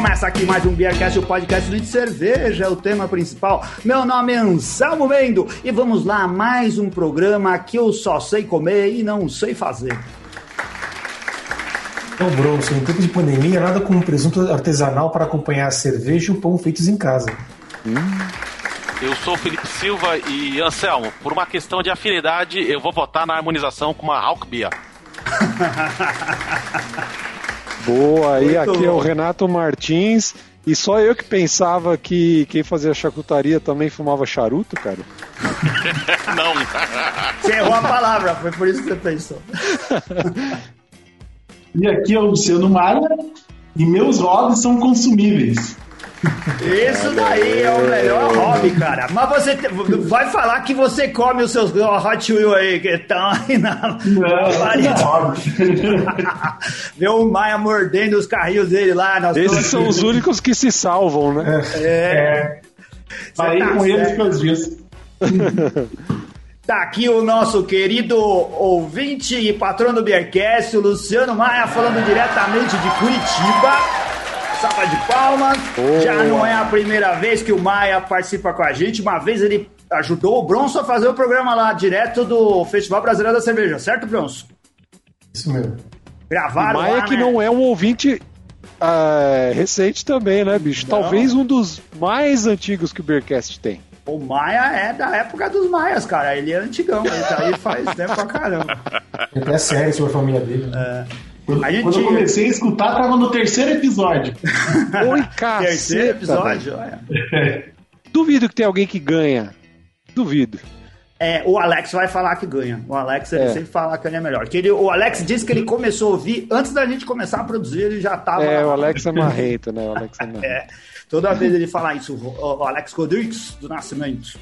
Começa aqui mais um Beercast, o podcast de cerveja, é o tema principal. Meu nome é Anselmo Mendo e vamos lá, mais um programa que eu só sei comer e não sei fazer. Então, Bronson, em tempo de pandemia, nada como um presunto artesanal para acompanhar a cerveja e o pão feitos em casa. Hum. Eu sou o Felipe Silva e, Anselmo, por uma questão de afinidade, eu vou votar na harmonização com uma Hawk Beer. Boa, aí aqui bom. é o Renato Martins. E só eu que pensava que quem fazia charcutaria também fumava charuto, cara. Não. Você errou a palavra, foi por isso que você pensou. E aqui é o Luciano Maia e meus hobbies são consumíveis. Isso daí é o melhor hobby, cara. Mas você te... vai falar que você come os seus Hot Wheels aí que estão aí na. Não, não Vê o Maia mordendo os carrinhos dele lá. Esses são os únicos que se salvam, né? É. é. Parei tá com certo. eles pelos dias. Tá aqui o nosso querido ouvinte e patrão do Beercast, o Luciano Maia, falando diretamente de Curitiba. Salva de palmas. Oh. Já não é a primeira vez que o Maia participa com a gente. Uma vez ele ajudou o Bronson a fazer o programa lá, direto do Festival Brasileiro da Cerveja, certo, Bronson? Isso mesmo. Gravaram o Maia lá, que né? não é um ouvinte uh, recente também, né, bicho? Não. Talvez um dos mais antigos que o Beercast tem. O Maia é da época dos Maias, cara. Ele é antigão, ele tá aí faz tempo pra caramba. Até série sobre a família dele. Né? É. Quando, gente... quando, eu comecei a escutar, tava no terceiro episódio. Oi, cara. Terceiro episódio, olha. Duvido que tenha alguém que ganha. Duvido. É, o Alex vai falar que ganha. O Alex ele é. sempre fala que ele é melhor. Que ele, o Alex disse que ele começou a ouvir antes da gente começar a produzir, ele já tava. É, o Alex é marrento, né? O Alex é marrento. é. Toda vez ele fala isso, o Alex Rodrigues, do Nascimento.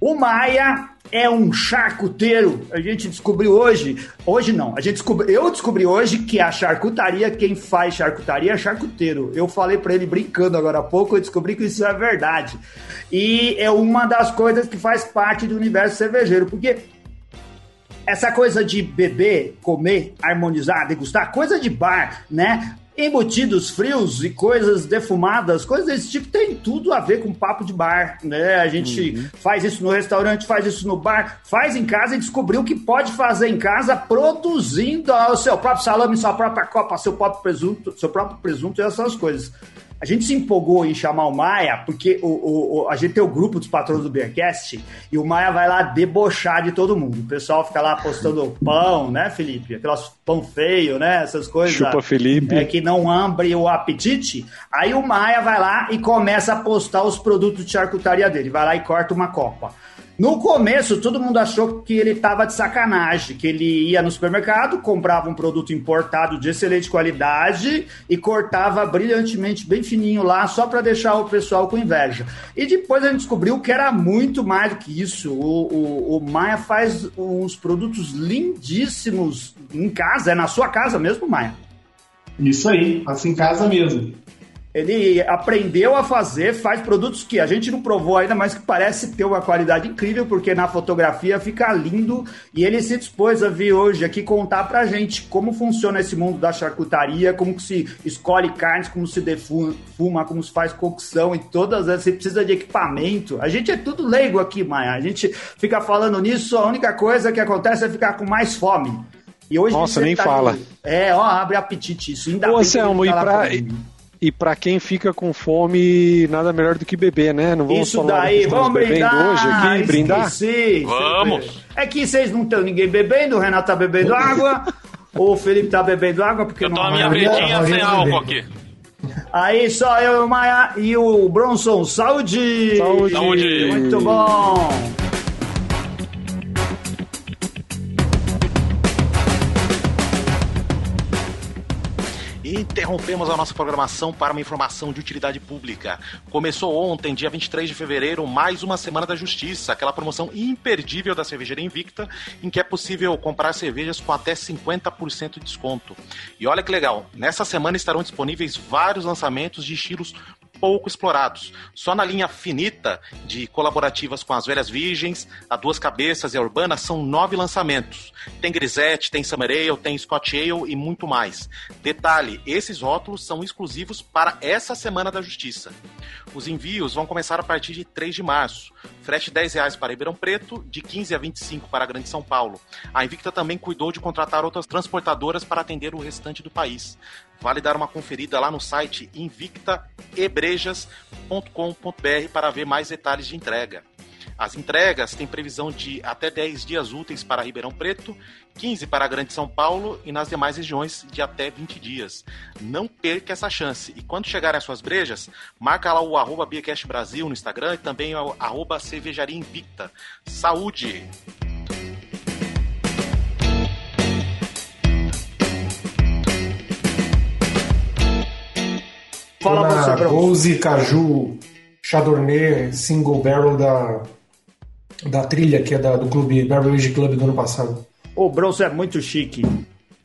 O Maia é um charcuteiro. A gente descobriu hoje, hoje não, a gente descobri, eu descobri hoje que a charcutaria, quem faz charcutaria é charcuteiro. Eu falei para ele brincando agora há pouco, eu descobri que isso é verdade. E é uma das coisas que faz parte do universo cervejeiro, porque essa coisa de beber, comer, harmonizar, degustar, coisa de bar, né? Embutidos frios e coisas defumadas, coisas desse tipo, tem tudo a ver com papo de bar, né? A gente uhum. faz isso no restaurante, faz isso no bar, faz em casa e descobriu que pode fazer em casa produzindo o seu próprio salame, sua própria copa, seu próprio presunto, seu próprio presunto e essas coisas. A gente se empolgou em chamar o Maia, porque o, o, o, a gente tem o grupo dos patrões do Beercast e o Maia vai lá debochar de todo mundo. O pessoal fica lá postando pão, né, Felipe? Aquelas pão feio, né? Essas coisas. Chupa, Felipe. É, que não abre o apetite. Aí o Maia vai lá e começa a postar os produtos de charcutaria dele. Vai lá e corta uma copa. No começo, todo mundo achou que ele estava de sacanagem, que ele ia no supermercado, comprava um produto importado de excelente qualidade e cortava brilhantemente, bem fininho lá, só para deixar o pessoal com inveja. E depois a gente descobriu que era muito mais do que isso. O, o, o Maia faz uns produtos lindíssimos em casa, é na sua casa mesmo, Maia? Isso aí, faço em casa mesmo. Ele aprendeu a fazer, faz produtos que a gente não provou ainda, mas que parece ter uma qualidade incrível, porque na fotografia fica lindo. E ele se dispôs a vir hoje aqui contar pra gente como funciona esse mundo da charcutaria, como que se escolhe carnes, como se defuma, como se faz cocção e todas essas. Você precisa de equipamento. A gente é tudo leigo aqui, Maia. A gente fica falando nisso, a única coisa que acontece é ficar com mais fome. E hoje Nossa, nem tá fala. É, ó, abre apetite isso. Ainda Ô, Anselmo, e pra. E para quem fica com fome, nada melhor do que beber, né? Não vamos Isso falar daí, vamos brindar hoje aqui, brindar? Vamos! É que vocês não estão ninguém bebendo, o Renato tá bebendo água, o Felipe tá bebendo água porque eu não... tô a minha brindinha sem álcool aqui. Aí só eu, o Maia e o Bronson. Saúde! Saúde! Saúde. Muito bom! Interrompemos a nossa programação para uma informação de utilidade pública. Começou ontem, dia 23 de fevereiro, mais uma Semana da Justiça, aquela promoção imperdível da cervejaria Invicta, em que é possível comprar cervejas com até 50% de desconto. E olha que legal, nessa semana estarão disponíveis vários lançamentos de estilos pouco explorados. Só na linha finita de colaborativas com as Velhas Virgens, a Duas Cabeças e a Urbana são nove lançamentos. Tem Grisette, tem Summer Ale, tem Scott Ale e muito mais. Detalhe, esses rótulos são exclusivos para essa Semana da Justiça. Os envios vão começar a partir de 3 de março. Frete R$ 10 para Ribeirão Preto, de 15 a 25 para a Grande São Paulo. A Invicta também cuidou de contratar outras transportadoras para atender o restante do país. Vale dar uma conferida lá no site invictaebrejas.com.br para ver mais detalhes de entrega. As entregas têm previsão de até 10 dias úteis para Ribeirão Preto, 15 para a Grande São Paulo e nas demais regiões de até 20 dias. Não perca essa chance. E quando chegarem as suas brejas, marca lá o arroba Brasil no Instagram e também o arroba Cervejaria Invicta. Saúde! Fala na você, Rose Caju Chardonnay Single Barrel da, da trilha, que é da, do clube Barrel Age Club do ano passado. O Bronson é muito chique.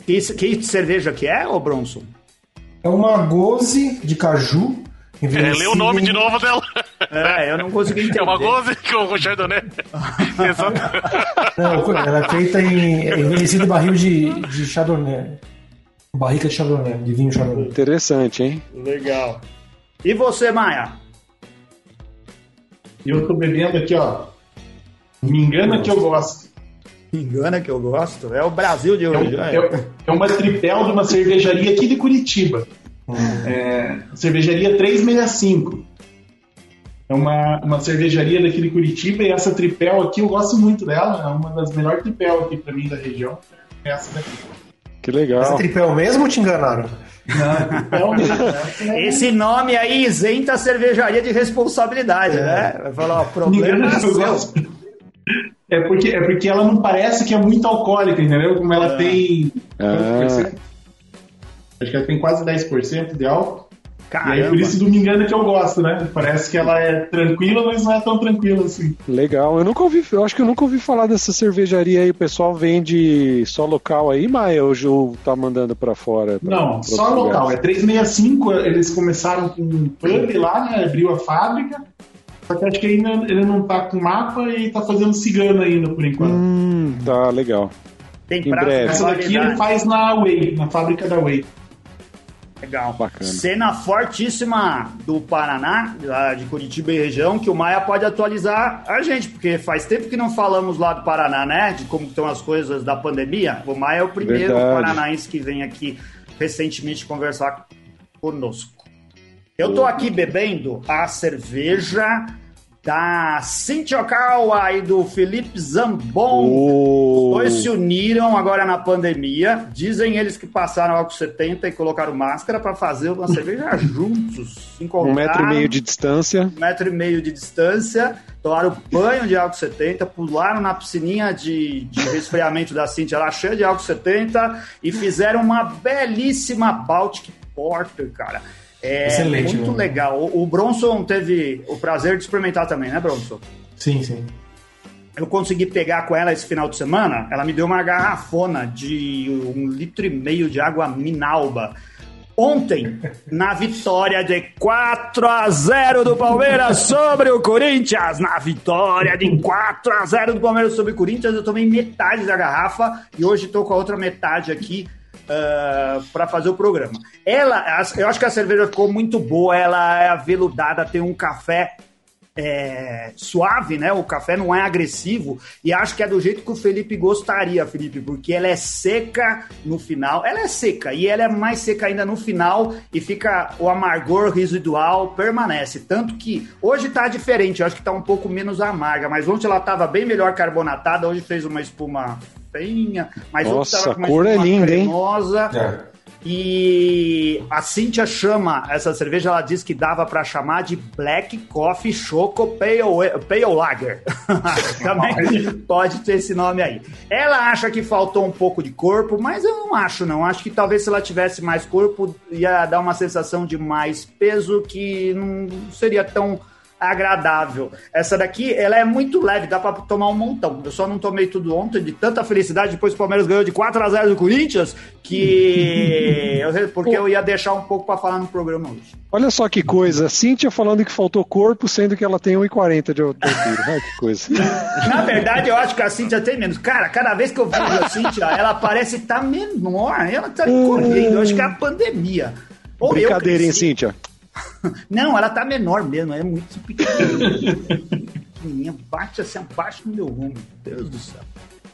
Que, que cerveja que é, ô Bronson? É uma Goze de caju. É, lê o nome de novo dela. É, eu não consegui entender. É uma Goze com Chardonnay. Exato. Não, ela é feita em envelhecido barril de, de Chardonnay. Barrica de Chardonnay, de vinho Chardonnay. Interessante, hein? Legal. E você, Maia? Eu tô bebendo aqui, ó. Me engana que eu gosto. Me engana que eu gosto? É o Brasil de hoje. É, é, é uma tripel de uma cervejaria aqui de Curitiba. Hum. É, cervejaria 365. É uma, uma cervejaria daqui de Curitiba e essa tripel aqui eu gosto muito dela. É uma das melhores tripel aqui pra mim da região. É essa daqui. Que legal. Essa tripel mesmo ou te enganaram? Não, né? Esse nome aí isenta a cervejaria de responsabilidade, é. né? Vai falar, ó, problema é seu. É porque, é porque ela não parece que é muito alcoólica, entendeu? Como ela é. tem. Ah. Acho que ela tem quase 10% de álcool. Caramba. E aí, por isso, do Me Engana que eu gosto, né? Parece que ela é tranquila, mas não é tão tranquila assim. Legal. Eu nunca ouvi, eu acho que eu nunca ouvi falar dessa cervejaria aí. O pessoal vende só local aí, Maia, ou o tá mandando para fora? Pra, não, pra só local. É 365, eles começaram com um pub lá, né? Abriu a fábrica. Só que acho que ainda ele não tá com mapa e tá fazendo cigano ainda, por enquanto. Hum, tá, legal. Tem em breve. Essa daqui ele faz na Way, na fábrica da Way. Legal. Bacana. Cena fortíssima do Paraná, de Curitiba e região, que o Maia pode atualizar a gente, porque faz tempo que não falamos lá do Paraná, né? De como estão as coisas da pandemia. O Maia é o primeiro Verdade. paranaense que vem aqui recentemente conversar conosco. Eu tô aqui bebendo a cerveja da Cintia Okawa e do Felipe Zambon. Oh. Os dois se uniram agora na pandemia. Dizem eles que passaram álcool 70 e colocaram máscara para fazer uma cerveja juntos. Um metro e meio de distância. Um metro e meio de distância. Tomaram banho de álcool 70, pularam na piscininha de, de resfriamento da Cintia lá cheia de álcool 70 e fizeram uma belíssima Baltic Porter, cara. É Excelente, muito né? legal. O, o Bronson teve o prazer de experimentar também, né, Bronson? Sim, sim. Eu consegui pegar com ela esse final de semana. Ela me deu uma garrafona de um litro e meio de água Minalba. Ontem, na vitória de 4 a 0 do Palmeiras sobre o Corinthians, na vitória de 4 a 0 do Palmeiras sobre o Corinthians, eu tomei metade da garrafa e hoje estou com a outra metade aqui uh, ah, para fazer o programa. Ela, eu acho que a cerveja ficou muito boa, ela é aveludada, tem um café é, suave, né? O café não é agressivo e acho que é do jeito que o Felipe gostaria, Felipe, porque ela é seca no final. Ela é seca e ela é mais seca ainda no final e fica o amargor residual permanece. Tanto que hoje tá diferente, eu acho que tá um pouco menos amarga, mas ontem ela tava bem melhor carbonatada, hoje fez uma espuma feinha, mas Nossa, a cor é linda, cremosa. hein? É. E a Cintia chama essa cerveja, ela diz que dava para chamar de Black Coffee Choco Pale, Pale Lager. Também pode ter esse nome aí. Ela acha que faltou um pouco de corpo, mas eu não acho, não. Acho que talvez se ela tivesse mais corpo, ia dar uma sensação de mais peso que não seria tão agradável. Essa daqui, ela é muito leve, dá para tomar um montão. Eu só não tomei tudo ontem, de tanta felicidade, depois o Palmeiras ganhou de 4 a 0 do Corinthians, que... porque eu ia deixar um pouco para falar no programa hoje. Olha só que coisa, Cíntia falando que faltou corpo, sendo que ela tem 1,40 de altura. Olha que coisa. Na verdade, eu acho que a Cíntia tem menos. Cara, cada vez que eu vejo a Cíntia, ela parece estar tá menor. Ela tá correndo. Eu acho que é a pandemia. Ou Brincadeira, hein, Cíntia? Não, ela tá menor mesmo. É muito pequenininha. Bate assim abaixo do meu rumo. Deus do céu.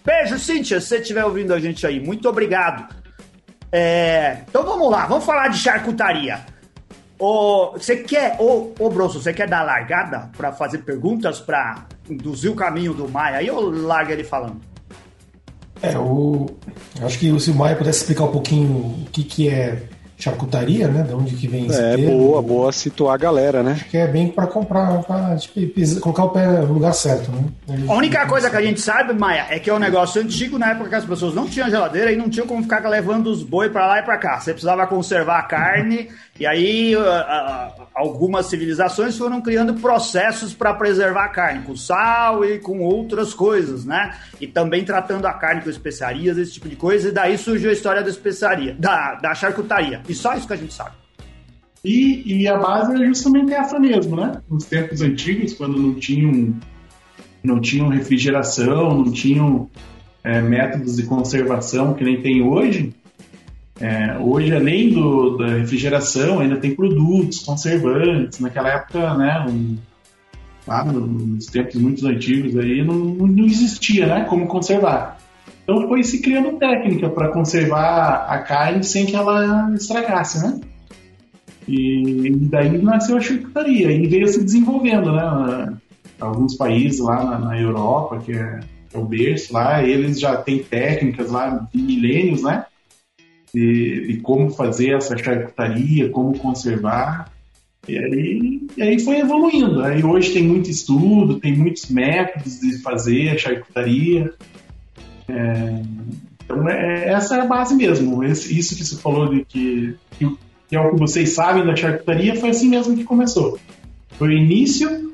Beijo, Cíntia, se você estiver ouvindo a gente aí. Muito obrigado. É... Então vamos lá, vamos falar de charcutaria. Você quer, ô, ô Bronson, você quer dar largada para fazer perguntas para induzir o caminho do Maia? Aí eu largo ele falando. É, o, acho que se o Maia pudesse explicar um pouquinho o que, que é charcutaria, né? De onde que vem esse É, termo. boa, boa situar a galera, né? Acho que é bem para comprar, pra, tipo, colocar o pé no lugar certo, né? A única coisa que a gente sabe, Maia, é que é um negócio antigo na época que as pessoas não tinham geladeira e não tinham como ficar levando os boi para lá e para cá. Você precisava conservar a carne e aí uh, uh, algumas civilizações foram criando processos para preservar a carne, com sal e com outras coisas, né? E também tratando a carne com especiarias, esse tipo de coisa, e daí surgiu a história da especiaria, da, da charcutaria. E só isso que a gente sabe. E, e a base é justamente essa mesmo, né? Nos tempos antigos, quando não tinham, não tinham refrigeração, não tinham é, métodos de conservação que nem tem hoje, é, hoje, além do, da refrigeração, ainda tem produtos, conservantes. Naquela época, né, um, lá nos tempos muito antigos, aí não, não existia né, como conservar. Então foi se criando técnica para conservar a carne sem que ela estragasse, né? E, daí nasceu a charcutaria e veio se desenvolvendo, né? Alguns países lá na, na Europa, que é, é, o berço lá, eles já têm técnicas lá de milênios, né? de, de como fazer essa charcutaria, como conservar. E aí, e aí foi evoluindo. Aí hoje tem muito estudo, tem muitos métodos de fazer a charcutaria. É, então é, essa é a base mesmo. Esse, isso que você falou de que, que, que, é o que vocês sabem da charcutaria foi assim mesmo que começou. Foi o início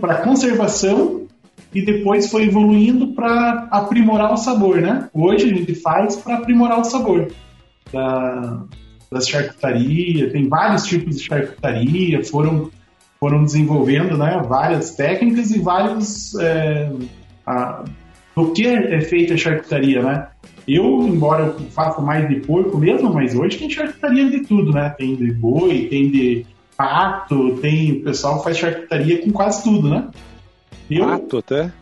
para conservação e depois foi evoluindo para aprimorar o sabor, né? Hoje a gente faz para aprimorar o sabor da, charcutaria, tem vários tipos de charcutaria, foram, foram desenvolvendo né, várias técnicas e vários. É, a, do que é feita a charcutaria, né? Eu, embora eu faça mais de porco mesmo, mas hoje tem charcutaria de tudo, né? Tem de boi, tem de pato, tem. O pessoal faz charcutaria com quase tudo, né? Eu, pato até?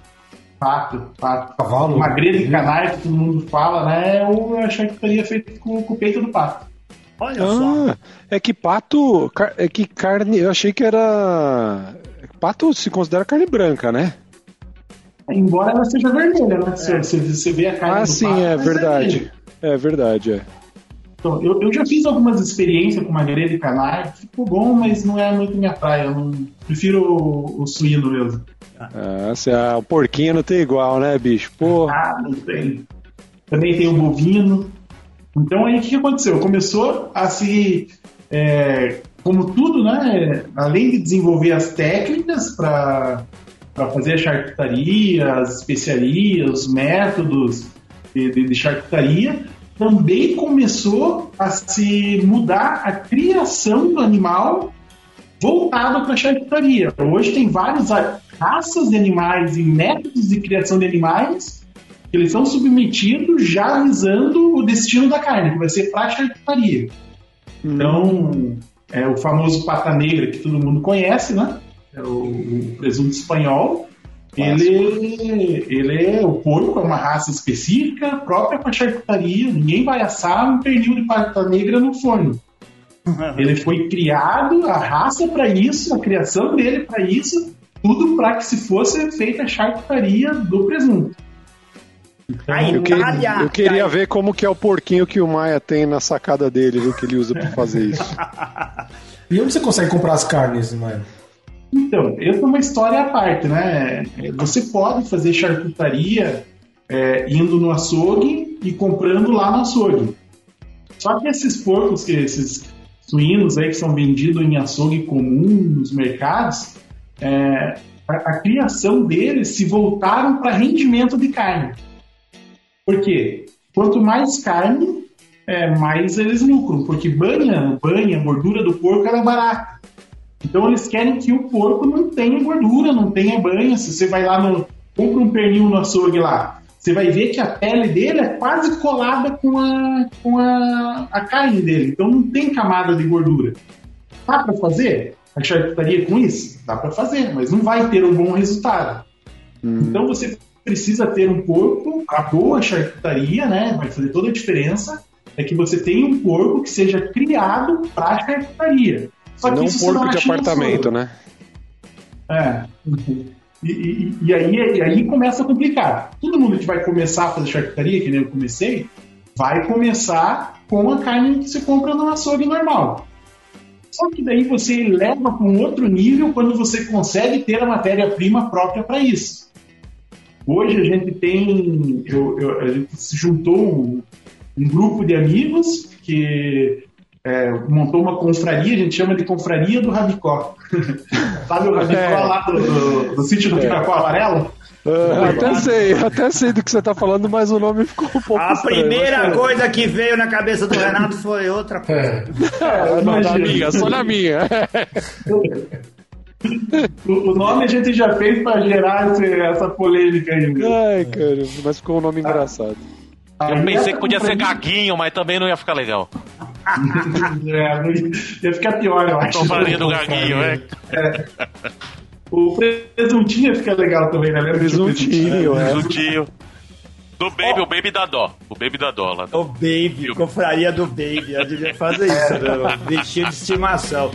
Pato, pato. Cavalo. Uma grelha de canais que todo mundo fala, né? Eu achei que teria feito com, com o peito do pato. Olha ah, só. É que pato. É que carne. Eu achei que era. Pato se considera carne branca, né? Embora ela seja vermelha, né? Você, é. você vê a carne. Ah, sim, pato, é verdade. É verdade, é. Então, eu, eu já fiz algumas experiências com uma grelha de canais, ficou bom, mas não é muito minha praia. Eu não, prefiro o, o suíno mesmo. Ah, se a, o porquinho não tem igual, né, bicho? Porra. Ah, não tem. Também tem o bovino. Então aí o que aconteceu? Começou a se. É, como tudo, né? Além de desenvolver as técnicas para fazer a charcutaria, as especiarias, os métodos de, de, de charcutaria, também começou a se mudar a criação do animal voltado para a charcutaria. Hoje tem vários raças de animais e métodos de criação de animais que eles são submetidos já visando o destino da carne, que vai ser para a charcutaria. Então, é o famoso pata negra que todo mundo conhece, né? É o, o presunto espanhol. Ele, ele é o porco, é uma raça específica, própria para charcutaria. Ninguém vai assar um pernil de pata negra no forno. Ele foi criado, a raça para isso, a criação dele para isso, tudo para que se fosse feita a charcutaria do presunto. Então, eu, que, eu, queria ver como que é o porquinho que o Maia tem na sacada dele, viu, que ele usa para fazer isso. e onde você consegue comprar as carnes, Maia? Então, eu tenho uma história à parte, né? Você pode fazer charcutaria é, indo no açougue e comprando lá no açougue. Só que esses porcos, que esses suínos aí que são vendidos em açougue comum nos mercados, é, a, a, criação deles se voltaram para rendimento de carne. Por quê? Quanto mais carne, é, mais eles lucram, porque banha, banha, gordura do porco era barata. Então eles querem que o porco não tenha gordura, não tenha banha. Se você vai lá no. compra um pernil no açougue lá, você vai ver que a pele dele é quase colada com a, com a, a carne dele. Então não tem camada de gordura. Dá para fazer a charcutaria com isso? Dá para fazer, mas não vai ter um bom resultado. Hum. Então você precisa ter um porco, a boa charcutaria, né? Vai fazer toda a diferença. É que você tenha um porco que seja criado para charcutaria. Só que não um porco de apartamento, né? É. E, e, e, aí, e aí começa a complicar. Todo mundo que vai começar a fazer charcutaria, que nem eu comecei, vai começar com a carne que você compra no açougue normal. Só que daí você leva para um outro nível quando você consegue ter a matéria-prima própria para isso. Hoje a gente tem. Eu, eu, a gente se juntou um, um grupo de amigos que é, montou uma confraria, a gente chama de confraria do Rabicó. Sabe o Rabicó é. lá do, do, do sítio do é. Piracó Amarelo? Uh, até sei, até sei do que você está falando, mas o nome ficou um pouco A estranho, primeira coisa que veio na cabeça do Renato foi outra coisa. É. É, não, na minha, só na minha. o, o, nome a gente já fez para gerar esse, essa polêmica aí. Ai, cara, mas ficou um nome engraçado. Eu pensei que podia ser gaguinho, mas também não ia ficar legal. É, ia ficar pior, eu acho. Do gaguinho, é. é. O presuntinho fica legal também, né? Presuntinho, é. Presuntinho. Do Baby, oh. o Baby da Dó. O Baby da Dó lá. O Baby, o... confraria do Baby. Eu devia fazer isso, né? Bichinho de estimação.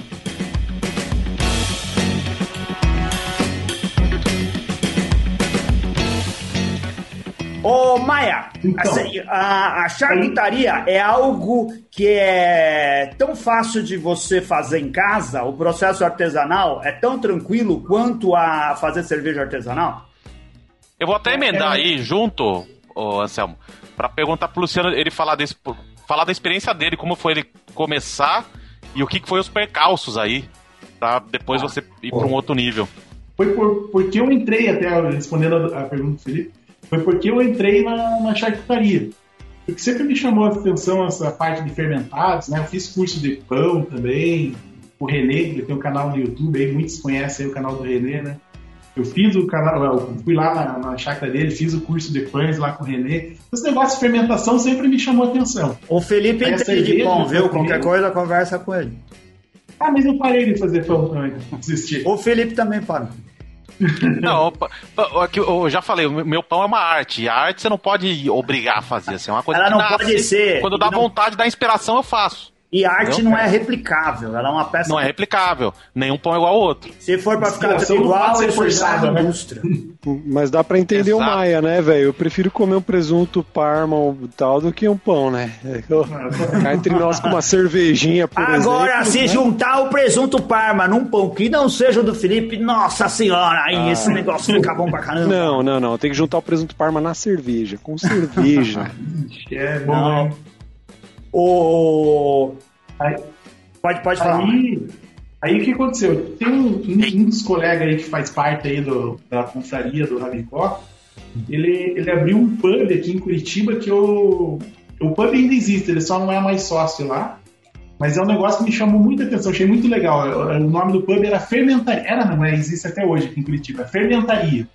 Ô, Maia, então, a, a charcutaria é algo que é tão fácil de você fazer em casa, o processo artesanal é tão tranquilo quanto a fazer cerveja artesanal? Eu vou até emendar é, aí junto, ô, Anselmo, para perguntar pro Luciano ele falar, desse, falar da experiência dele, como foi ele começar e o que, que foi os percalços aí, pra depois ah, você ir para um outro nível. Foi por, porque eu entrei até respondendo a, a pergunta do Felipe foi porque eu entrei na, na charcutaria. Porque sempre me chamou a atenção essa parte de fermentados, né? Eu fiz curso de pão também. O Renê, ele tem um canal no YouTube aí, muitos conhecem o canal do Renê, né? Eu fiz o canal, eu fui lá na, na chácara dele, fiz o curso de pães lá com o Renê. Esse negócio de fermentação sempre me chamou a atenção. O Felipe entende de pão, viu? Qualquer coisa, conversa com ele. Ah, mas eu parei de fazer pão também, desistir. O Felipe também para. Não, eu já falei, o meu pão é uma arte. E a arte você não pode obrigar a fazer. Assim, é uma coisa Ela não nasce, pode ser. Quando dá não... vontade, dá inspiração, eu faço. E a arte não é replicável, ela é uma peça. Não é replicável. Nenhum pão é igual ao outro. Se for pra ficar tudo igual, é forçado, né? indústria. Mas dá pra entender Exato. o Maia, né, velho? Eu prefiro comer um presunto parma ou tal do que um pão, né? Cá entre nós com uma cervejinha, por Agora, exemplo, se né? juntar o presunto parma num pão que não seja do Felipe, nossa senhora, aí ah. esse negócio fica bom pra caramba. Não, não, não. Tem que juntar o presunto parma na cerveja, com cerveja. é bom, não. O. Aí, pode, pode falar. Aí, aí o que aconteceu? Tem um, um, dos colegas aí que faz parte aí do, da confraria do Rabicó. Ele, ele abriu um pub aqui em Curitiba que eu. O pub ainda existe, ele só não é mais sócio lá. Mas é um negócio que me chamou muita atenção, achei muito legal. O nome do pub era Fermentaria. Era, não é? Existe até hoje aqui em Curitiba. Fermentaria.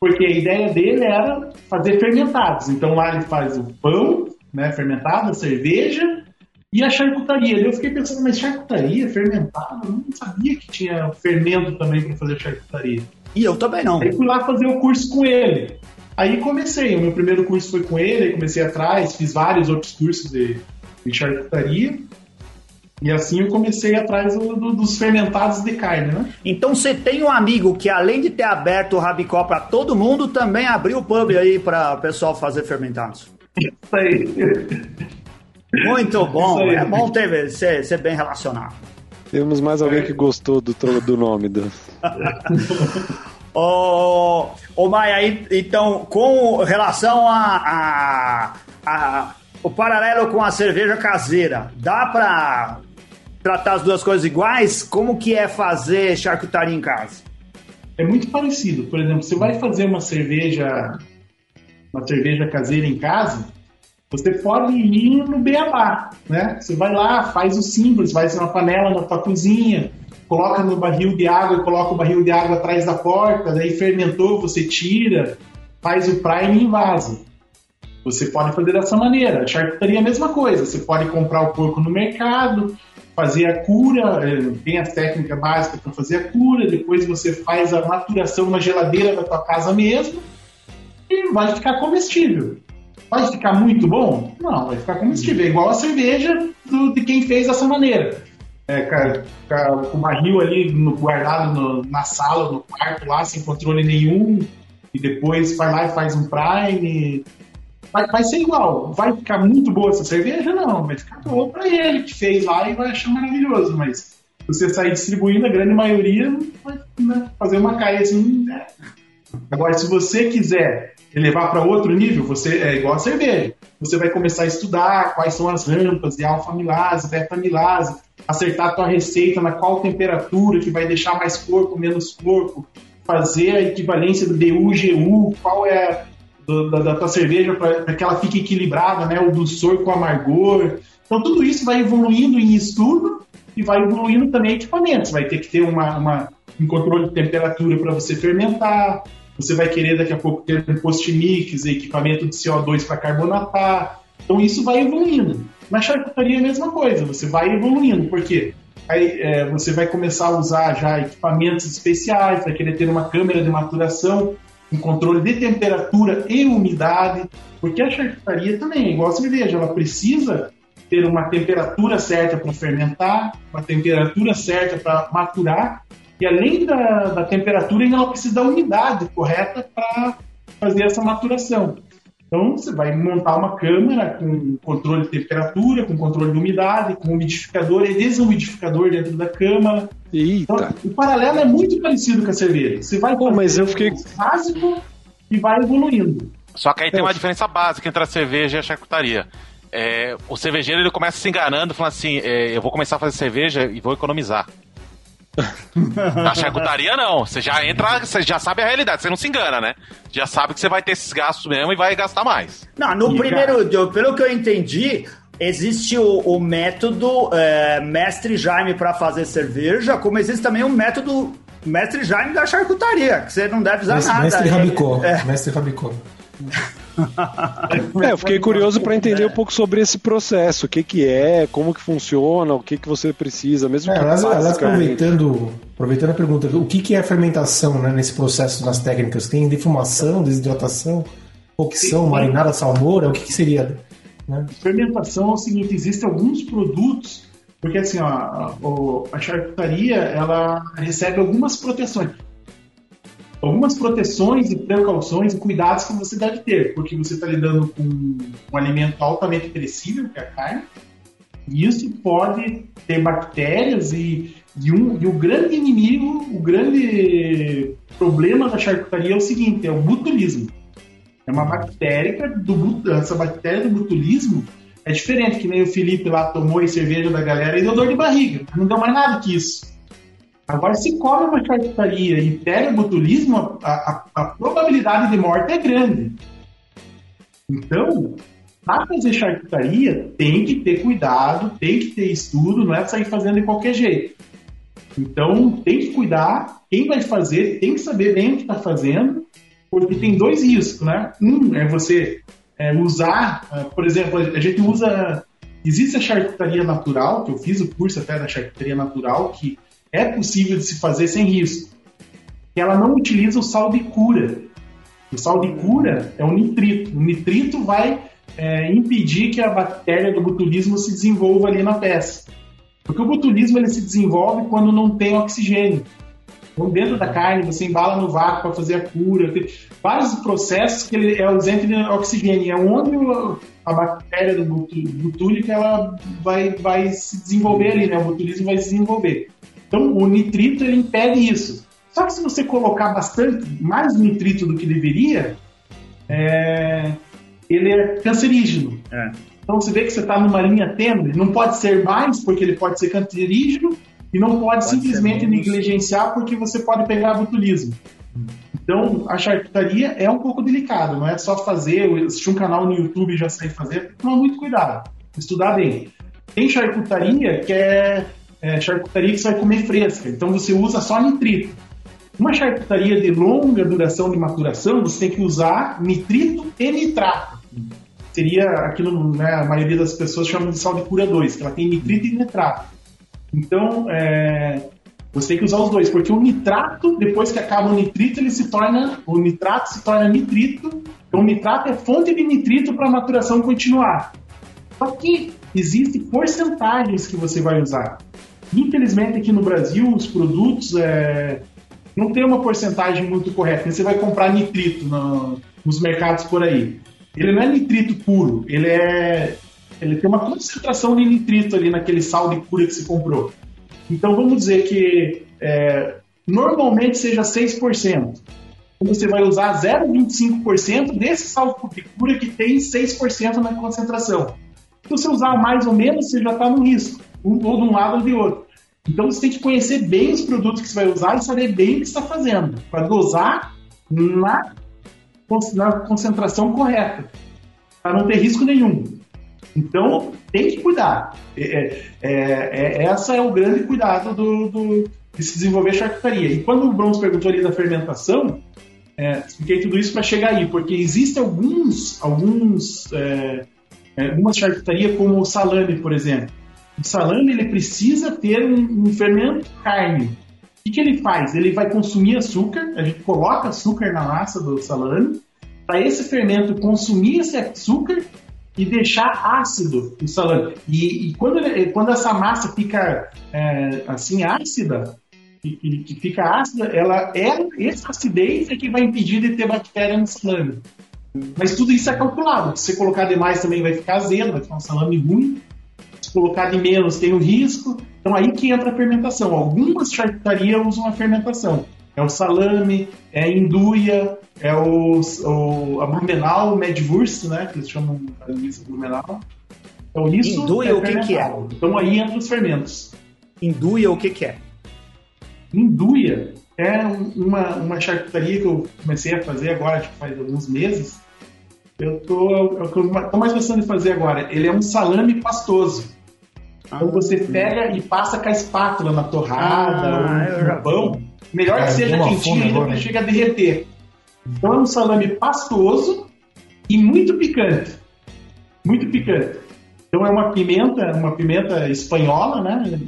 Porque a ideia dele era fazer fermentados. Então lá ele faz o pão, né, fermentado, a cerveja e a charcutaria. Eu fiquei pensando, mas charcutaria fermentado? Eu não sabia que tinha fermento também para fazer charcutaria. E eu também não. Aí fui lá fazer o curso com ele. Aí comecei, o meu primeiro curso foi com ele, aí comecei atrás, fiz vários outros cursos de, de charcutaria. E assim eu comecei atrás do, do, dos fermentados de carne, né? Então você tem um amigo que além de ter aberto o Rabicó para todo mundo, também abriu o pub aí para o pessoal fazer fermentados. Isso aí. Muito bom, é bom ter, ser, ser bem relacionado. Temos mais alguém que gostou do, do nome do. Ô, ô Maia, então, com relação a, a, a, o paralelo com a cerveja caseira, dá pra tratar as duas coisas iguais? Como que é fazer charcutaria em casa? é muito parecido. Por exemplo, você vai fazer uma cerveja, uma cerveja caseira em casa, você pode ir no beabá, né? Você vai lá, faz o simples, vai ser uma panela na tua cozinha, coloca no barril de água, coloca o barril de água atrás da porta, daí fermentou, você tira, faz o prime e invase. Você pode fazer dessa maneira. A charcutaria é a mesma coisa. Você pode comprar o porco no mercado, fazer a cura, é, tem as técnicas básicas para fazer a cura, depois você faz a maturação na geladeira da tua casa mesmo e vai ficar comestível. Vai ficar muito bom? Não, vai ficar comestível. É igual a cerveja do, de quem fez dessa maneira. É, com o barril ali no, guardado no, na sala, no quarto lá, sem controle nenhum, e depois vai lá e faz um prime, vai, vai ser igual. Vai ficar muito boa essa cerveja? Não, vai ficar boa para ele que fez lá e vai achar maravilhoso, mas você sair distribuindo, a grande maioria vai né, fazer uma caia assim. Né? Agora, se você quiser levar para outro nível, você é igual a cerveja. Você vai começar a estudar quais são as rampas de alfa-milase, beta-milase, acertar a tua receita na qual temperatura que vai deixar mais corpo, menos corpo, fazer a equivalência do DU-GU, qual é do, da, da tua cerveja para que ela fique equilibrada, né? O dulçor com o amargor. Então tudo isso vai evoluindo em estudo e vai evoluindo também equipamentos. Vai ter que ter uma, uma um controle de temperatura para você fermentar. Você vai querer daqui a pouco ter um post-mix, equipamento de CO2 para carbonatar. Então isso vai evoluindo. Na charcutaria é a mesma coisa, você vai evoluindo, porque aí é, você vai começar a usar já equipamentos especiais, vai querer ter uma câmera de maturação um controle de temperatura e umidade, porque a charcutaria também, igual a cerveja, ela precisa ter uma temperatura certa para fermentar, uma temperatura certa para maturar, e além da, da temperatura, ela precisa da umidade correta para fazer essa maturação. Então, você vai montar uma câmara com controle de temperatura, com controle de umidade, com umidificador e desumidificador dentro da câmara. Eita. Então, o paralelo é muito parecido com a cerveja. Você vai Pô, mas eu fiquei básico e vai evoluindo. Só que aí tem uma diferença básica entre a cerveja e a charcutaria. É, o cervejeiro ele começa se enganando, falando assim: é, eu vou começar a fazer cerveja e vou economizar. Na charcutaria, não. Você já entra, você já sabe a realidade, você não se engana, né? Já sabe que você vai ter esses gastos mesmo e vai gastar mais. Não, no e primeiro, pelo que eu entendi, existe o, o método é, Mestre Jaime para fazer cerveja, como existe também o método Mestre Jaime da charcutaria, que você não deve usar mestre, nada. Mestre Rabicó. É. Mestre Rabicó. É, eu fiquei curioso para entender um pouco sobre esse processo, o que que é, como que funciona, o que que você precisa, mesmo é, que aliás, aliás, aproveitando, aproveitando a pergunta, o que que é a fermentação né, nesse processo, nas técnicas? Tem defumação, desidratação, cocção, marinada, salmoura, o que que seria? Né? Fermentação é o seguinte, existem alguns produtos porque assim, ó, a, a charcutaria ela recebe algumas proteções algumas proteções e precauções e cuidados que você deve ter, porque você está lidando com um alimento altamente perecível, que é a carne, e isso pode ter bactérias e, e, um, e o grande inimigo, o grande problema da charcutaria é o seguinte, é o botulismo. É uma bactéria do essa bactéria do botulismo é diferente, que nem o Felipe lá tomou a cerveja da galera e deu dor de barriga. Não deu mais nada que isso. Agora, se come uma charcutaria e pega botulismo, a, a, a probabilidade de morte é grande. Então, para fazer charcutaria, tem que ter cuidado, tem que ter estudo, não é sair fazendo de qualquer jeito. Então, tem que cuidar, quem vai fazer tem que saber bem o que está fazendo, porque tem dois riscos, né? Um é você é, usar, ah, por exemplo, a gente usa. Existe a charcutaria natural, que eu fiz o curso até da charcutaria natural, que é possível de se fazer sem risco. Ela não utiliza o sal de cura. O sal de cura é o nitrito. O nitrito vai é, impedir que a bactéria do botulismo se desenvolva ali na peça. Porque o botulismo ele se desenvolve quando não tem oxigênio. Então, dentro da carne, você embala no vácuo para fazer a cura. Tem vários processos que ele é ausente de oxigênio. É onde a bactéria do botúlico ela vai, vai se desenvolver ali, né? O botulismo vai se desenvolver. Então, o nitrito ele impede isso. Só que se você colocar bastante, mais nitrito do que deveria, é, ele é cancerígeno. É. Então, você vê que você está numa linha tênue, não pode ser mais, porque ele pode ser cancerígeno, e não pode, pode simplesmente negligenciar porque você pode pegar botulismo. Então, a charcutaria é um pouco delicado, não é só fazer, assistir um canal no YouTube e já sair fazer, tem que tomar muito cuidado, estudar bem. Tem charcutaria que é, é charcutaria que você vai comer fresca, então você usa só nitrito. Uma charcutaria de longa duração de maturação, você tem que usar nitrito e nitrato. Seria aquilo, né, a maioria das pessoas chamam de sal de cura 2, que ela tem nitrito e nitrato. Então, é, você tem que usar os dois, porque o nitrato, depois que acaba o nitrito, ele se torna. O nitrato se torna nitrito. Então, o nitrato é fonte de nitrito para a maturação continuar. Só que existem porcentagens que você vai usar. Infelizmente, aqui no Brasil, os produtos é, não tem uma porcentagem muito correta. Você vai comprar nitrito no, nos mercados por aí. Ele não é nitrito puro, ele é. Ele tem uma concentração de nitrito ali naquele sal de cura que você comprou. Então vamos dizer que é, normalmente seja 6%. Então você vai usar 0,25% desse sal de cura que tem 6% na concentração. Se você usar mais ou menos, você já está no risco, ou de um lado ou de outro. Então você tem que conhecer bem os produtos que você vai usar e saber bem o que está fazendo, para dosar na, na concentração correta, para não ter risco nenhum. Então tem que cuidar. É, é, é, é essa é o grande cuidado do, do, de se desenvolver charcutaria. E quando o Bronze perguntou ali da fermentação, é, expliquei tudo isso para chegar aí, porque existem alguns, alguns é, é, algumas charcutarias como o salame, por exemplo o salame ele precisa ter um, um fermento carne. O que, que, ele faz? Ele vai consumir açúcar, a gente coloca açúcar na massa do salame, para esse fermento consumir esse açúcar e deixar ácido o salame. E, e quando, ele, quando essa massa fica é, assim ácida, que, que, fica ácida, ela é essa acidez é que vai impedir de ter bactéria no salame. Mas tudo isso é calculado. Se você colocar demais também vai ficar azedo, vai ficar um salame ruim colocar de menos tem o risco. Então aí que entra a fermentação. Algumas charcutarias usam a fermentação. É o salame, é a induia, é o, o a Blumenau Medwurst, né? Que eles chamam a linguiça Blumenau. Então isso Induia é o que, que é? Então aí entra os fermentos. Induia o que, que é? Induia é uma, uma charcutaria que eu comecei a fazer agora, tipo, faz alguns meses. Eu tô, eu tô mais gostando de fazer agora. Ele é um salame pastoso. Então você pega e passa com a espátula na torrada ah, ou no pão. Melhor que seja quentinho ainda porque chega a derreter. Então é um salame pastoso e muito picante. Muito picante. Então é uma pimenta, uma pimenta espanhola, né?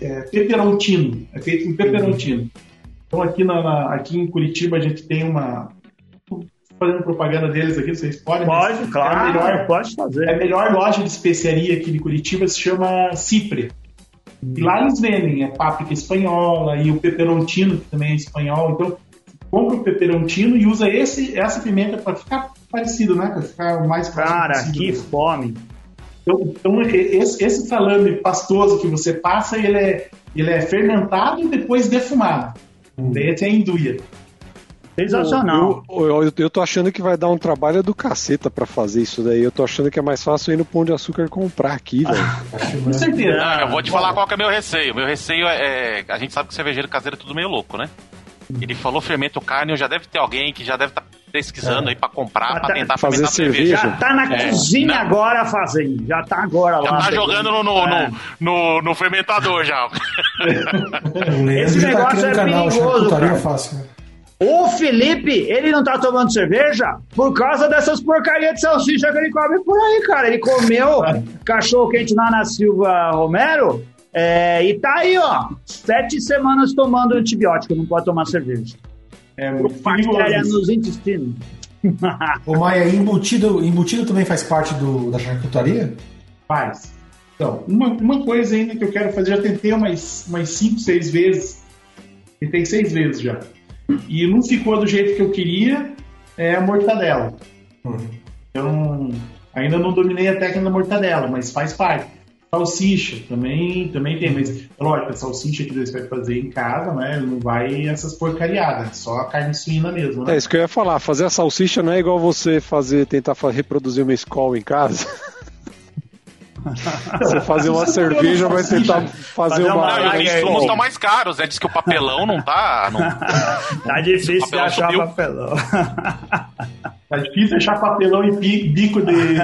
É, peperontino. É feito com peperontino. Então aqui, na, aqui em Curitiba a gente tem uma, fazendo propaganda deles aqui, vocês podem? Pode, claro, é melhor, pode fazer. É a melhor loja de especiaria aqui de Curitiba, se chama Cipre. E lá eles vendem, é páprica espanhola e o peperontino, que também é espanhol. Então, compra o peperontino e usa esse, essa pimenta para ficar parecido, né? Para ficar o mais Cara, possível. que fome! Então, então esse, esse, salame pastoso que você passa, ele é, ele é fermentado e depois defumado. Hum. Esse é a induia. Sensacional. Eu, eu, eu, eu, tô achando que vai dar um trabalho do caceta pra fazer isso daí. Eu tô achando que é mais fácil ir no Pão de Açúcar comprar aqui, velho. Ah, com certeza. Não, eu vou te falar qual que é o meu receio. Meu receio é, é. A gente sabe que cervejeiro caseiro é tudo meio louco, né? Ele falou fermento carne, já deve ter alguém que já deve estar tá pesquisando é. aí pra comprar, pra tentar fazer cerveja. Já tá na é. cozinha agora fazendo. Já tá agora lá. Já tá jogando no, no, é. no, no, no, fermentador já. Esse tá negócio é perigoso, cara. Fácil, né? O Felipe, ele não tá tomando cerveja por causa dessas porcarias de salsicha que ele come por aí, cara. Ele comeu cachorro quente lá na Silva Romero é, e tá aí, ó, sete semanas tomando antibiótico, não pode tomar cerveja. É muito Bactéria nos intestinos. Ô Maia, embutido, embutido também faz parte do, da charcutaria? Faz. Então, uma, uma coisa ainda que eu quero fazer, já tentei umas, umas cinco, seis vezes. Tentei seis vezes já e não ficou do jeito que eu queria, é a mortadela. Uhum. Então, ainda não dominei a técnica da mortadela, mas faz parte. Salsicha também, também tem, mas lógico, a salsicha que você vai fazer em casa, né? Não vai essas porcariadas, só a carne suína mesmo. Né? É isso que eu ia falar, fazer a salsicha não é igual você fazer, tentar reproduzir uma escola em casa. Você fazer uma cerveja vai tentar fazer, uma. uma. Não, os insumos estão mais caros, né? Diz que o papelão não tá. Não... tá difícil de achar subiu. papelão. Tá difícil achar papelão e bico de,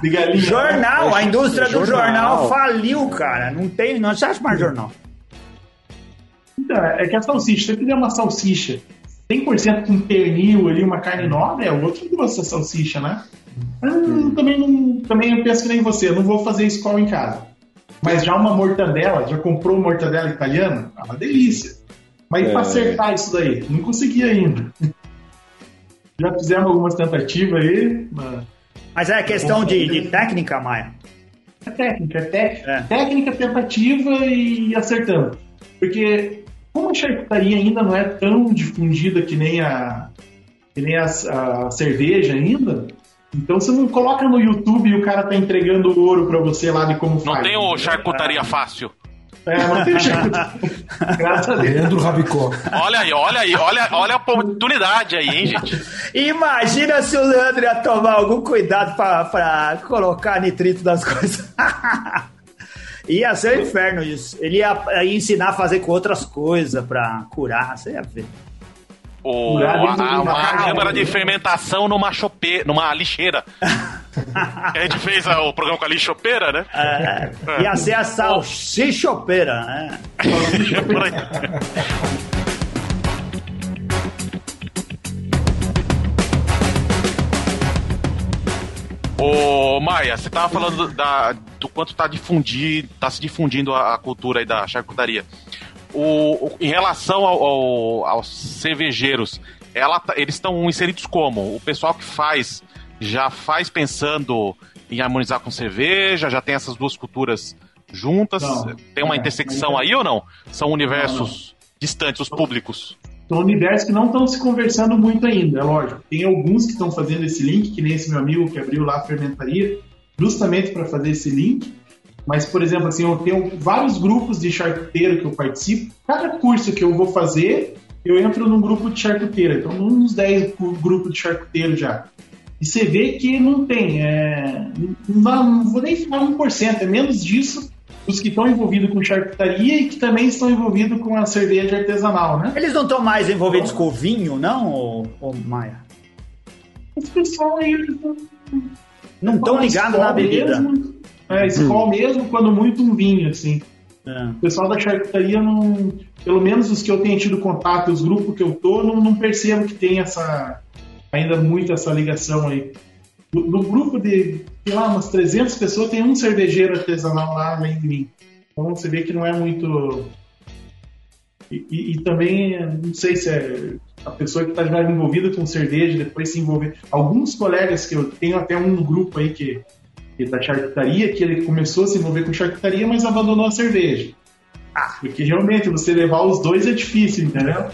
de galinha. Jornal, a indústria do jornal. jornal faliu, cara. Não tem, não se acha mais jornal. Então, é que a salsicha, se você fizer uma salsicha 100% com pernil ali, uma carne nobre, é outro gosto essa salsicha, né? Hum, também, não, também eu penso que nem você, eu não vou fazer isso em casa. Mas já uma mortadela, já comprou mortadela italiana? É uma delícia. Mas é. para acertar isso daí, não consegui ainda. já fizemos algumas tentativas aí. Mas, mas é questão de, de, técnica, Maia? É técnica, é, técnica, é. técnica, tentativa e acertando. Porque como a charcutaria ainda não é tão difundida que nem a, que nem a, a cerveja ainda, então você não coloca no YouTube e o cara tá entregando ouro para você lá de como não faz. Não tem o charcutaria fácil. É, não tem charcutaria. Graças a Deus. Leandro Rabicó. Olha aí, olha aí, olha, olha a oportunidade aí, hein, gente. Imagina se o Leandro ia tomar algum cuidado para colocar nitrito das coisas. Ia ser um inferno isso. Ele ia, ia, ensinar a fazer com outras coisas pra curar, você ia ver. O, a, uma câmara de fermentação numa chope, numa lixeira. a gente fez o programa com a lixopeira, né? É, ia ser a salsichopeira, né? Ô, Maia, você tava falando da, do quanto tá, difundir, tá se difundindo a, a cultura aí da charcutaria. O, o, em relação ao, ao, aos cervejeiros, ela, tá, eles estão inseridos como? O pessoal que faz já faz pensando em harmonizar com cerveja, já tem essas duas culturas juntas? Não, tem uma é, intersecção aí ou não? São universos não, não. distantes, os públicos? São universos que não estão se conversando muito ainda, é lógico. Tem alguns que estão fazendo esse link, que nem esse meu amigo que abriu lá a fermentaria, justamente para fazer esse link. Mas, por exemplo, assim, eu tenho vários grupos de charcuteiro que eu participo. Cada curso que eu vou fazer, eu entro num grupo de charcuteiro. Então, uns 10 grupos de charcuteiro já. E você vê que não tem. É, não, não, vou nem falar 1%, é menos disso os que estão envolvidos com charcutaria e que também estão envolvidos com a cerveja artesanal, né? Eles não estão mais envolvidos com o vinho, não, ô, ô Maia? Esse pessoal aí, não estão ligados na bebida. Mesmo, é, escola hum. mesmo, quando muito um vinho, assim. É. O pessoal da charcutaria não. Pelo menos os que eu tenho tido contato, os grupos que eu tô, não, não percebo que tem essa. ainda muito essa ligação aí. No, grupo de, sei lá, umas 300 pessoas, tem um cervejeiro artesanal lá além de mim. Então você vê que não é muito. E, e, e também, não sei se é a pessoa que está já envolvida com cerveja, depois se envolver. Alguns colegas que eu tenho, até um grupo aí que, que é da charcutaria, que ele começou a se envolver com charcutaria, mas abandonou a cerveja. Ah. Porque realmente você levar os dois é difícil, entendeu?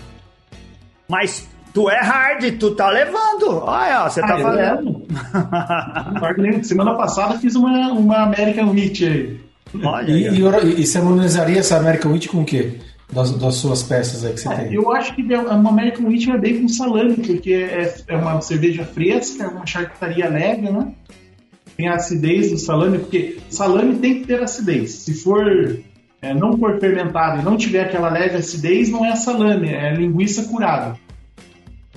Mas Tu é hard, tu tá levando. Olha, você tá ah, fazendo. Semana passada fiz uma, uma American Wheat aí. Olha, e, e, e você harmonizaria essa American Wheat com o quê? Das, das suas peças aí que você é, tem? Eu acho que uma American Wheat é bem com salame, porque é, é uma cerveja fresca, é uma charcutaria leve, né? Tem a acidez do salame, porque salame tem que ter acidez. Se for é, não for fermentado e não tiver aquela leve acidez, não é salame, é linguiça curada.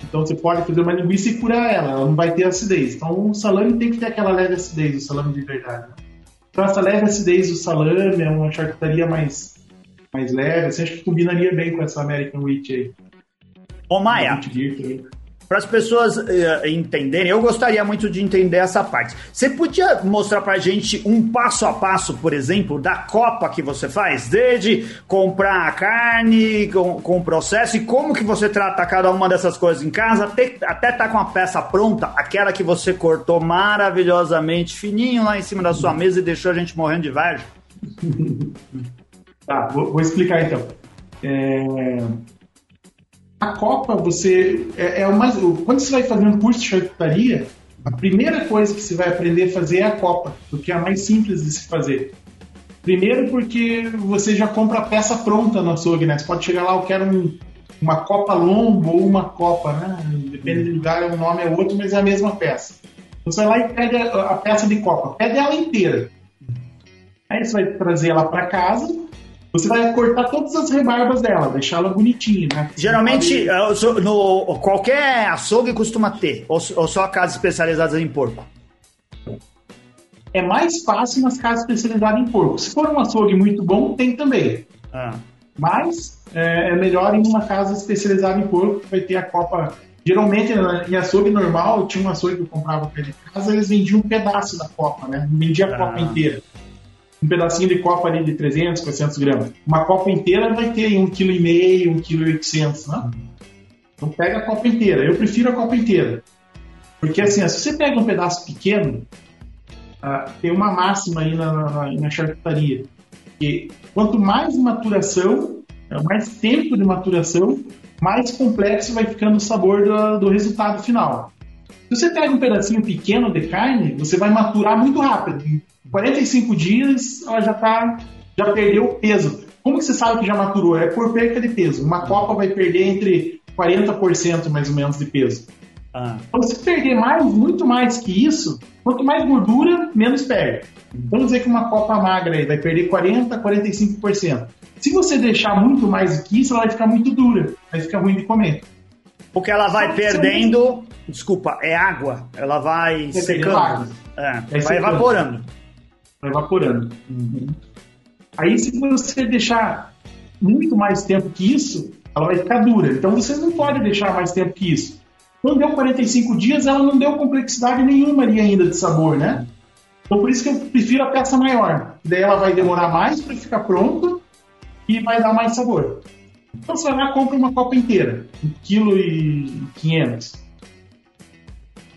Então você pode fazer uma linguiça e curar ela, ela não vai ter acidez. Então o salame tem que ter aquela leve acidez, o salame de verdade. Então essa leve acidez do salame é uma charcutaria mais, mais leve, assim, acho que combinaria bem com essa American Wheat aí. Ô Maia, para as pessoas uh, entenderem, eu gostaria muito de entender essa parte. Você podia mostrar para a gente um passo a passo, por exemplo, da copa que você faz, desde comprar a carne, com, o processo e como que você trata cada uma dessas coisas em casa, até, até tá com a peça pronta, aquela que você cortou maravilhosamente fininho lá em cima da sua mesa e deixou a gente morrendo de inveja? tá, vou, vou explicar então. É a Copa, você é, é mais. Quando você vai fazer um curso de charcutaria, a primeira coisa que você vai aprender a fazer é a Copa, porque é a mais simples de se fazer. Primeiro porque você já compra a peça pronta no açougue, né? Você pode chegar lá, eu quero um, uma Copa Lombo ou uma Copa, né? Depende do lugar, o nome é outro, mas é a mesma peça. Você vai lá e pega a peça de Copa, pega ela inteira. Aí você vai trazer ela para casa, você vai cortar todas as rebarbas dela, deixar ela bonitinha, né? Geralmente, no, qualquer açougue costuma ter, ou, ou só casas especializadas em porco? É mais fácil nas casas especializadas em porco. Se for um açougue muito bom, tem também. Ah. Mas é, é, melhor em uma casa especializada em porco, que vai ter a copa. Geralmente, em açougue normal, tinha um açougue que eu comprava para ele em casa, eles vendiam um pedaço da copa, né? Não vendia a ah. copa inteira um pedacinho de copa ali de 300, 400 gramas. Uma copa inteira vai ter 1,5 kg, 1,8 kg, né? Então pega a copa inteira. Eu prefiro a copa inteira. Porque assim, se você pega um pedaço pequeno, uh, tem uma máxima aí na, na, na charcutaria. Que quanto mais maturação, é, mais tempo de maturação, mais complexo vai ficando o sabor do, do resultado final. Se você pega um pedacinho pequeno de carne, você vai maturar muito rápido. 45 dias ela já tá, já perdeu o peso. Como que você sabe que já maturou? É por perca de peso. Uma copa vai perder entre 40% mais ou menos de peso. Ah. Então, se perder mais, muito mais que isso, quanto mais gordura, menos perde. Vamos dizer que uma copa magra aí vai perder 40%, 45%. Se você deixar muito mais do que isso, ela vai ficar muito dura, vai ficar ruim de comer. Porque ela vai perdendo, desculpa, é água, ela vai, vai secando, é, vai, vai evaporando evaporando. Uhum. Aí, se você deixar muito mais tempo que isso, ela vai ficar dura. Então, você não pode deixar mais tempo que isso. Quando deu 45 dias, ela não deu complexidade nenhuma ali ainda de sabor, né? Então, por isso que eu prefiro a peça maior. Daí ela vai demorar mais para ficar pronta e vai dar mais sabor. Então, você vai lá compra uma copa inteira, 1,5 kg.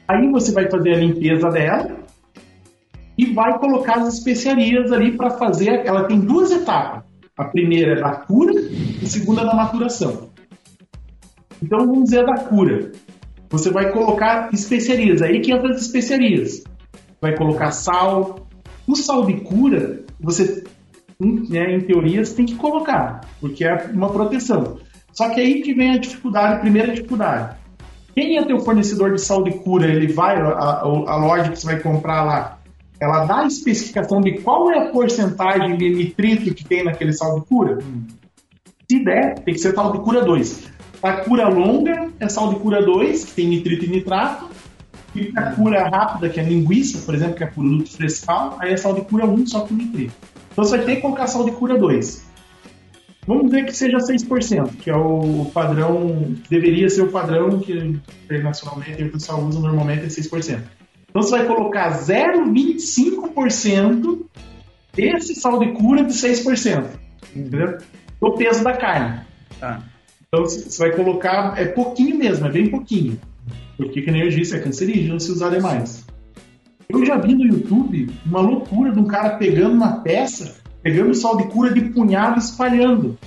Aí você vai fazer a limpeza dela, e vai colocar as especiarias ali para fazer. Ela tem duas etapas. A primeira é da cura e a segunda é da maturação. Então vamos dizer a da cura. Você vai colocar especiarias, aí que entra as especiarias. Vai colocar sal. O sal de cura, você, né, em teoria, você tem que colocar, porque é uma proteção. Só que aí que vem a dificuldade, a primeira dificuldade. Quem é teu fornecedor de sal de cura, ele vai, a, a loja que você vai comprar lá, ela dá a especificação de qual é a porcentagem de nitrito que tem naquele sal de cura? Se der, tem que ser sal de cura 2. A cura longa é sal de cura 2, que tem nitrito e nitrato. E a cura rápida, que é linguiça, por exemplo, que é produto frescal, aí é sal de cura 1 só com nitrito. Então você vai ter que colocar sal de cura 2. Vamos ver que seja 6%, que é o padrão, deveria ser o padrão que internacionalmente o pessoal usa normalmente é 6%. Então você vai colocar 0,25% desse sal de cura de 6%. Entendeu? Do peso da carne. Tá. Então você vai colocar, é pouquinho mesmo, é bem pouquinho. Porque, que nem eu disse, é cancerígeno se usar demais. Eu já vi no YouTube uma loucura de um cara pegando uma peça, pegando sal de cura de punhado e espalhando.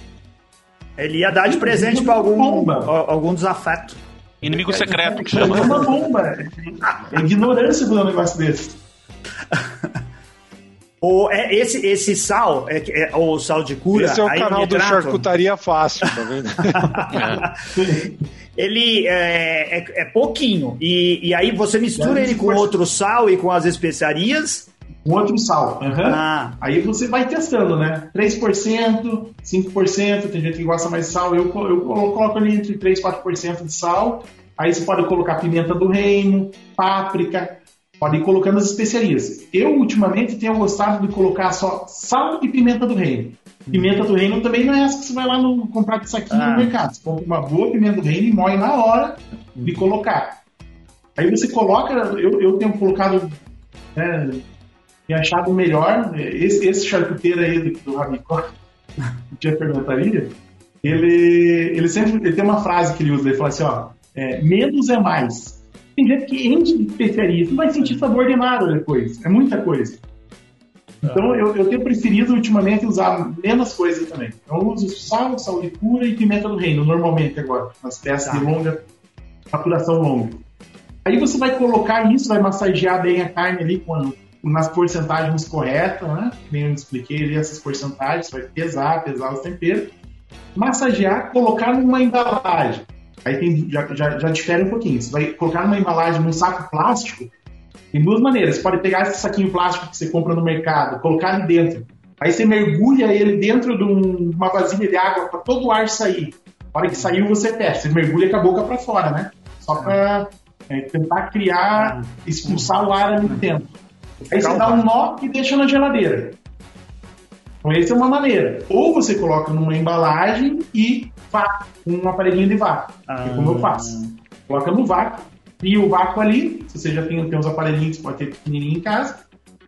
Ele ia dar de presente para algum, algum desafeto. Inimigo secreto que chama. É uma bomba. É ignorância um negócio desse. O, é, esse, esse sal, é, é, o sal de cura. Esse é o canal do Charcutaria Fácil, tá vendo? ele é, é, é, pouquinho. E, e aí você mistura ele com outro sal e com as especiarias. Com outro sal. Uhum. Ah. Aí você vai testando, né? 3%, 5%, tem gente que gosta mais de sal. Eu, eu, eu coloco ali entre 3% e 4% de sal. Aí você pode colocar pimenta do reino, páprica, pode ir colocando as especiarias. Eu, ultimamente, tenho gostado de colocar só sal e pimenta do reino. Pimenta do reino também não é essa que você vai lá no, comprar de saquinho ah. no mercado. Você compra uma boa pimenta do reino e moe na hora de colocar. Aí você coloca, eu, eu tenho colocado né, e achado melhor, esse, esse charcuteiro aí do, do Rabicó, o Tia perguntaria, ele, ele sempre ele tem uma frase que ele usa, ele fala assim, ó, é, menos é mais. Tem gente que enche de especiarias, não vai sentir sabor de nada depois, é muita coisa. Então eu, eu tenho preferido ultimamente usar menos coisas também. Eu uso sal, sal de cura e pimenta do reino, normalmente agora, nas peças tá. de longa, maturação longa. Aí você vai colocar isso, vai massagear bem a carne ali com nas porcentagens corretas, né? Nem eu expliquei ali essas porcentagens, vai pesar, pesar os temperos, massagear, colocar numa embalagem. Aí tem, já, já, já difere um pouquinho. Você vai colocar numa embalagem, num saco plástico, Tem duas maneiras. Você pode pegar esse saquinho plástico que você compra no mercado, colocar ali dentro. Aí você mergulha ele dentro de um- uma vasilha de água para todo o ar sair. A hora que saiu, você fecha. Você mergulha com a boca para fora, né? Só para tentar criar, expulsar o ar ali dentro. Aí você dá um nó e deixa na geladeira. Então, essa é uma maneira. Ou você coloca numa embalagem e vácuo, um aparelhinho de vácuo, que é como eu faço. Coloca no vácuo, cria o vácuo ali, se você já tem, tem uns aparelhinhos, pode ter pequenininho em casa,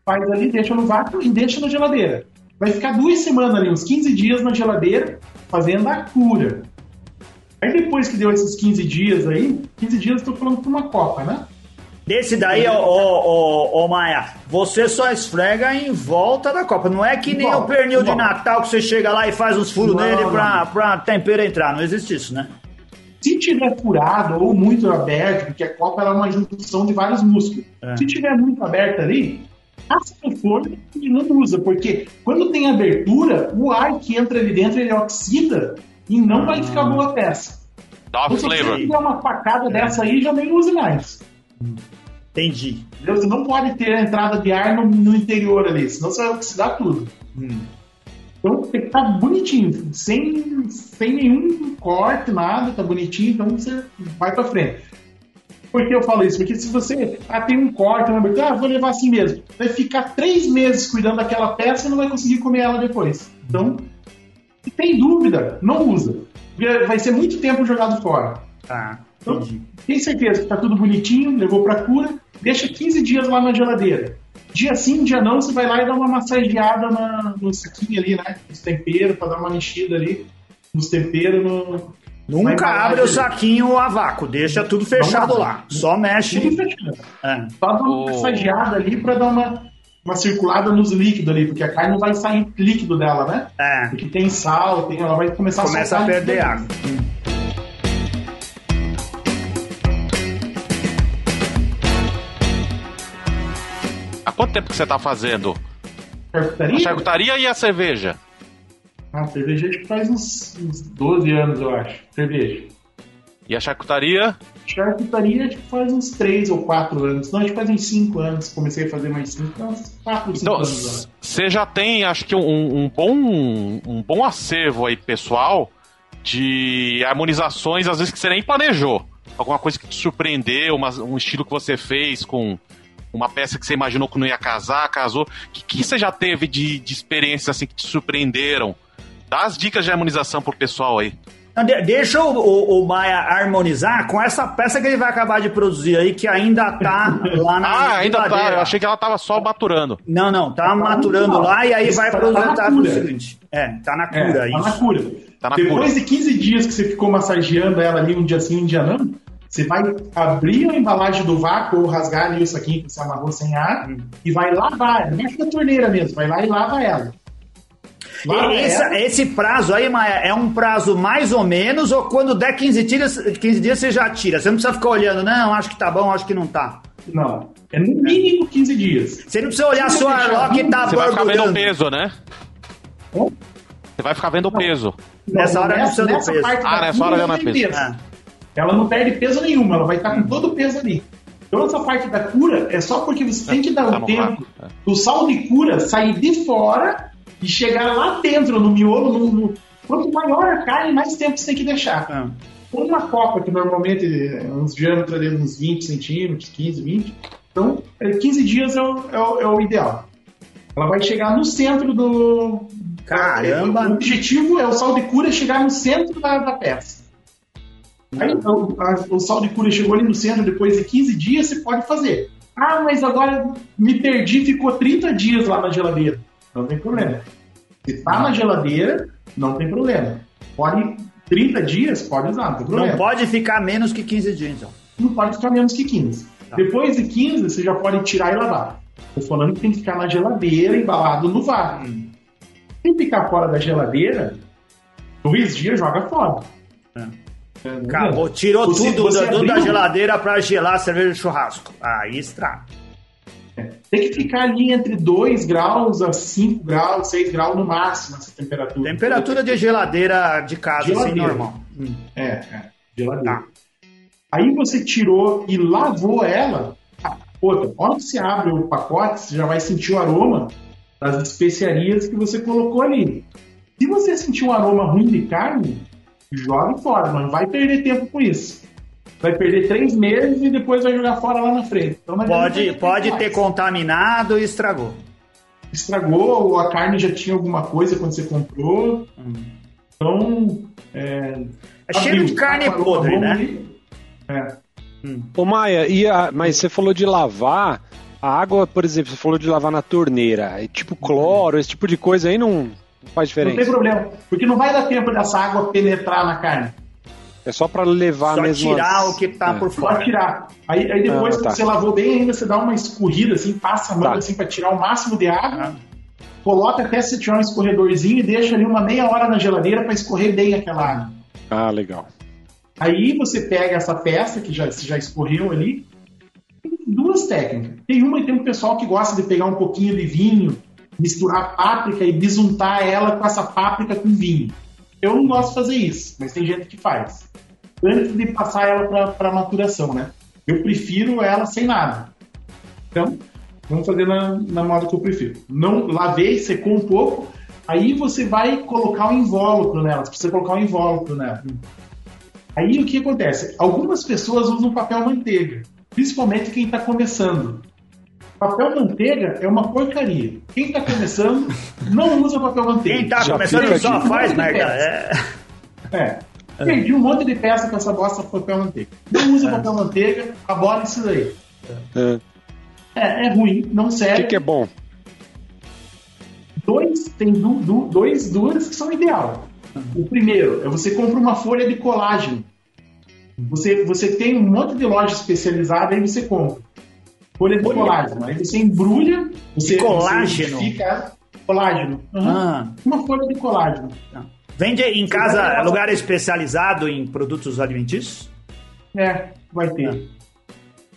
faz ali, deixa no vácuo e deixa na geladeira. Vai ficar duas semanas ali, uns 15 dias na geladeira, fazendo a cura. Aí depois que deu esses 15 dias aí, 15 dias eu tô falando por uma copa, né? Desse daí, ô, ô, ô, Maia, você só esfrega em volta da copa. Não é que Em nem volta, o pernil em de. Natal que você chega lá e faz uns furos Não, nele pra, pra tempero entrar. Não existe isso, né? Se tiver furado ou muito aberto, porque a copa é uma junção de vários músculos. É. Se tiver muito aberto ali, passa no forno e não usa, porque quando tem abertura, o ar que entra ali dentro ele oxida e não vai ficar boa a peça. Dá Então, off se você flavor. tiver uma facada dessa aí, já nem use mais. Entendi. Você não pode ter a entrada de ar no, no interior ali, senão você vai oxidar tudo. Então tem que estar bonitinho, sem, sem nenhum corte, nada, tá bonitinho, então você vai pra frente. Por que eu falo isso? Porque se você ah, tem um corte, uma abertura, ah, vou levar assim mesmo, vai ficar três meses cuidando daquela peça e não vai conseguir comer ela depois. Então, se tem dúvida, não usa. Porque vai ser muito tempo jogado fora. Tá, Então, tem certeza que tá tudo bonitinho, levou pra cura, deixa 15 dias lá na geladeira. Dia sim, dia não, você vai lá e dá uma massageada na- no saquinho ali, né? Nos temperos, pra dar uma mexida ali nos temperos. No... Nunca abre o saquinho a vácuo, deixa tudo fechado lá. Só mexe. Tudo fechado. É. Só dá uma Oh. massageada ali pra dar uma, uma circulada nos líquidos ali, porque a carne não vai sair líquido dela, né? É. Porque tem sal, tem, ela vai começar Começa a soltar perder água. Há quanto tempo que você tá fazendo? A Charcutaria? charcutaria e a cerveja? Ah, cerveja acho que faz uns, uns 12 anos, eu acho. Cerveja. E a charcutaria? Charcutaria acho que faz uns 3 ou 4 anos. Não, acho que faz uns 5 anos. Comecei a fazer mais 5, então uns 4 ou 5 Então, anos. você já tem, acho que, um, um bom, um bom acervo aí, pessoal, de harmonizações, às vezes que você nem planejou. Alguma coisa que te surpreendeu, uma- um estilo que você fez com uma peça que você imaginou que não ia casar, casou. O que, que você já teve de, de experiências assim que te surpreenderam? Dá as dicas de harmonização pro pessoal aí. Não, de- Deixa o, o- o Maia harmonizar com essa peça que ele vai acabar de produzir aí, que ainda tá lá na Ah, ainda tá. Eu achei que ela tava só maturando. Não, não, tá Tá maturando lá e aí Isso vai tá- para tá na cura. seguinte. É, tá na É, cura, tá na isso. cura. Tá na Depois cura. de 15 dias que você ficou massageando ela ali um dia sim, um dia não, você vai abrir a embalagem do vácuo ou rasgar ali o saquinho que você amarrou sem ar Hum. e vai lavar, debaixo da torneira mesmo, vai lá e lava ela. Lava E essa- ela. esse prazo aí, Maia, é um prazo mais ou menos, ou quando der 15 dias, 15 dias você já tira? Você não precisa ficar olhando, não, acho que tá bom, acho que não tá. Não, é no mínimo 15 dias. Você não precisa olhar Se o você deixar Arlock tá Você vai ficar vendo o peso, né? Você vai ficar vendo o peso. Nessa hora não precisa do peso. parte Ah, nessa hora não não é peso. É. Ela não perde peso nenhuma, ela vai estar com todo o peso ali. Então essa parte da cura é só porque você tem que dar Tá tempo é. do sal de cura sair de fora e chegar lá dentro, no miolo. No, no... Quanto maior a carne, mais tempo você tem que deixar. Ah. Uma copa, que normalmente é uns diâmetros ali, uns 20 centímetros, 15, 20. Então, é, 15 dias é o, é o- é o ideal. Ela vai chegar no centro do. Caramba! O objetivo é o sal de cura chegar no centro da, da peça. Aí então, a- o sal de cura chegou ali no centro depois de 15 dias, você pode fazer. Ah, mas agora me perdi, ficou 30 dias lá na geladeira. Não tem problema. Se tá na geladeira, não tem problema. Pode 30 dias, pode usar, não tem problema. Não pode ficar menos que 15 dias, então. Não pode ficar menos que 15. Tá. Depois de 15, você já pode tirar e lavar. Tô falando que tem que ficar na geladeira, embalado no vácuo. Hum. Se ficar fora da geladeira, dois dias joga fora. É. É, Acabou, tirou Você- tudo você da, tudo da geladeira pra gelar a cerveja de churrasco. Aí estraga. Tem que ficar ali entre 2 graus a 5 graus, 6 graus no máximo essa temperatura. Temperatura de geladeira de casa, assim, Geladeira. normal. Hum. É, é, geladeira. Tá. Aí você tirou e lavou ela. ah, Outra, quando você abre o pacote, você já vai sentir o aroma das especiarias que você colocou ali. Se você sentir um aroma ruim de carne, jogue fora, não vai perder tempo com isso. Vai perder três meses e depois vai jogar fora lá na frente. Então, Pode, pode mais. ter contaminado e estragou. Estragou, ou a carne já tinha alguma coisa quando você comprou. Então. É, É cheiro abriu, de carne tá podre, né? ali. É. Ô Maia, e a- mas você falou de lavar. A água, por exemplo, você falou de lavar na torneira. É tipo cloro, esse tipo de coisa aí não, não faz Não tem diferença. problema, porque não vai dar tempo dessa água penetrar na carne. É só pra levar Só mesmo. tirar as- o que tá é. por Só fora. tirar. Aí, aí depois, Ah, que tá. você lavou bem ainda, você dá uma escorrida, assim, passa a mão Tá. assim pra tirar o máximo de água. Ah. Coloca até se tiver um escorredorzinho e deixa ali uma meia hora na geladeira para escorrer bem aquela água. Ah, legal. Aí você pega essa peça que já, já escorreu ali. Tem duas técnicas. Tem uma e tem um pessoal que gosta de pegar um pouquinho de vinho, misturar páprica e bisuntar ela com essa páprica com vinho. Eu não gosto de fazer isso, mas tem gente que faz. Antes de passar ela para maturação, né? Eu prefiro ela sem nada. Então, vamos fazer na, na moda que eu prefiro. Não lavei, secou um pouco, aí você vai colocar um invólucro nela. Você precisa colocar um invólucro nela. Aí o que acontece? Algumas pessoas usam papel manteiga, principalmente quem está começando. Papel manteiga é uma porcaria. Quem está começando não usa papel manteiga. Quem tá Já começando só faz Um de merda. peça. É. É. Perdi um monte de peça com essa bosta de papel manteiga. Não usa papel manteiga, abora isso daí. É. É, é ruim, não O serve. que, que é bom? Dois, tem du, du- dois, duas que são ideal. O primeiro é você compra uma folha de colágeno. Você, você tem um monte de loja especializada, aí você compra. Folha de colágeno. Aí você embrulha, você, colágeno? você fica colágeno. Uhum. Ah. Uma folha de colágeno. Vende em casa levar- lugar especializado em produtos alimentícios? É, vai ter.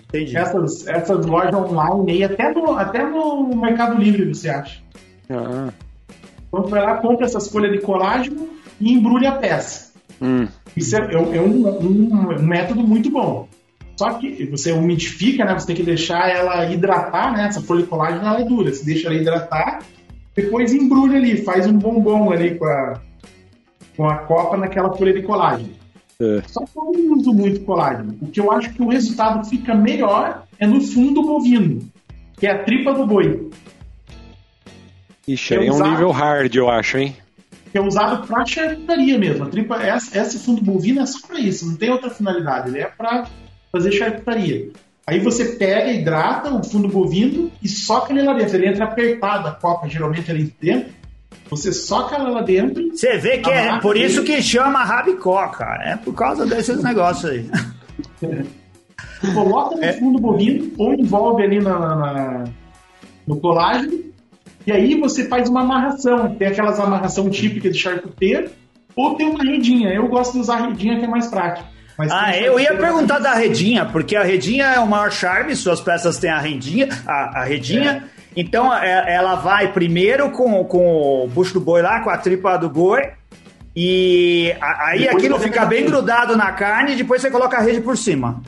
Entendi. Essas, essas lojas online aí, até no, até no Mercado Livre você acha. Ah, Então você vai lá, compra essas folhas de colágeno e embrulha a peça. hum. Isso é, é é um- um- um método muito bom. Só que você umidifica, né? Você tem que deixar ela hidratar, né? Essa folha de colágeno ela é dura. Você deixa ela hidratar, depois embrulha ali, faz um bombom ali com a, com a copa naquela folha de colágeno. É. Só que eu não uso muito colágeno. O que eu acho que o resultado fica melhor é no fundo bovino, que é a tripa do boi, Ixi, Eu aí é um nível hard, eu acho, hein? que é usado para charcutaria mesmo. A tripa, essa, esse fundo bovino é só para isso, não tem outra finalidade. Ele é para fazer charcutaria. Aí você pega, hidrata o fundo bovino e soca ele lá dentro. Ele entra apertado, a copa geralmente ali dentro. Você soca ela lá dentro. Você vê que é por isso que chama rabicó, cara. É por causa desses negócios aí. coloca no fundo bovino ou envolve ali na, na- no colágeno e aí você faz uma amarração. Tem aquelas amarração típica de charcuteiro ou tem uma redinha. Eu gosto de usar a redinha que é mais prático. Mas Ah, eu ia perguntar da redinha, porque a redinha é o maior charme, suas peças têm a redinha, a, a redinha. Então é- ela vai primeiro com, com o bucho do boi lá, com a tripa do boi. E aí Depois aquilo fica bem rede. grudado na carne e depois você coloca a rede por cima.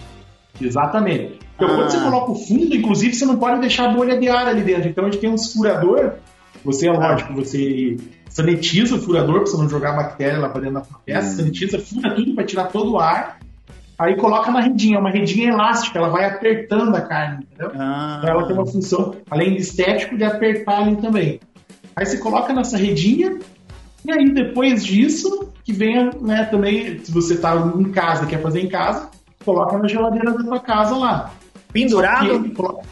Exatamente. Então, Ah. quando você coloca o fundo, inclusive, você não pode deixar a bolha de ar ali dentro. Então, a gente tem um furador. Você, é lógico, você sanitiza o furador para você não jogar bactéria lá para dentro da peça. Sanitiza, fura tudo para tirar todo o ar. Aí coloca na redinha. Uma redinha elástica, ela vai apertando a carne, entendeu? Ah. Então, ela tem uma função, além de estético, de apertar ali também. Aí você coloca nessa redinha. E aí, depois disso, que venha, né, também, se você tá em casa quer fazer em casa, coloca na geladeira da tua casa lá. Pendurado? Coloca-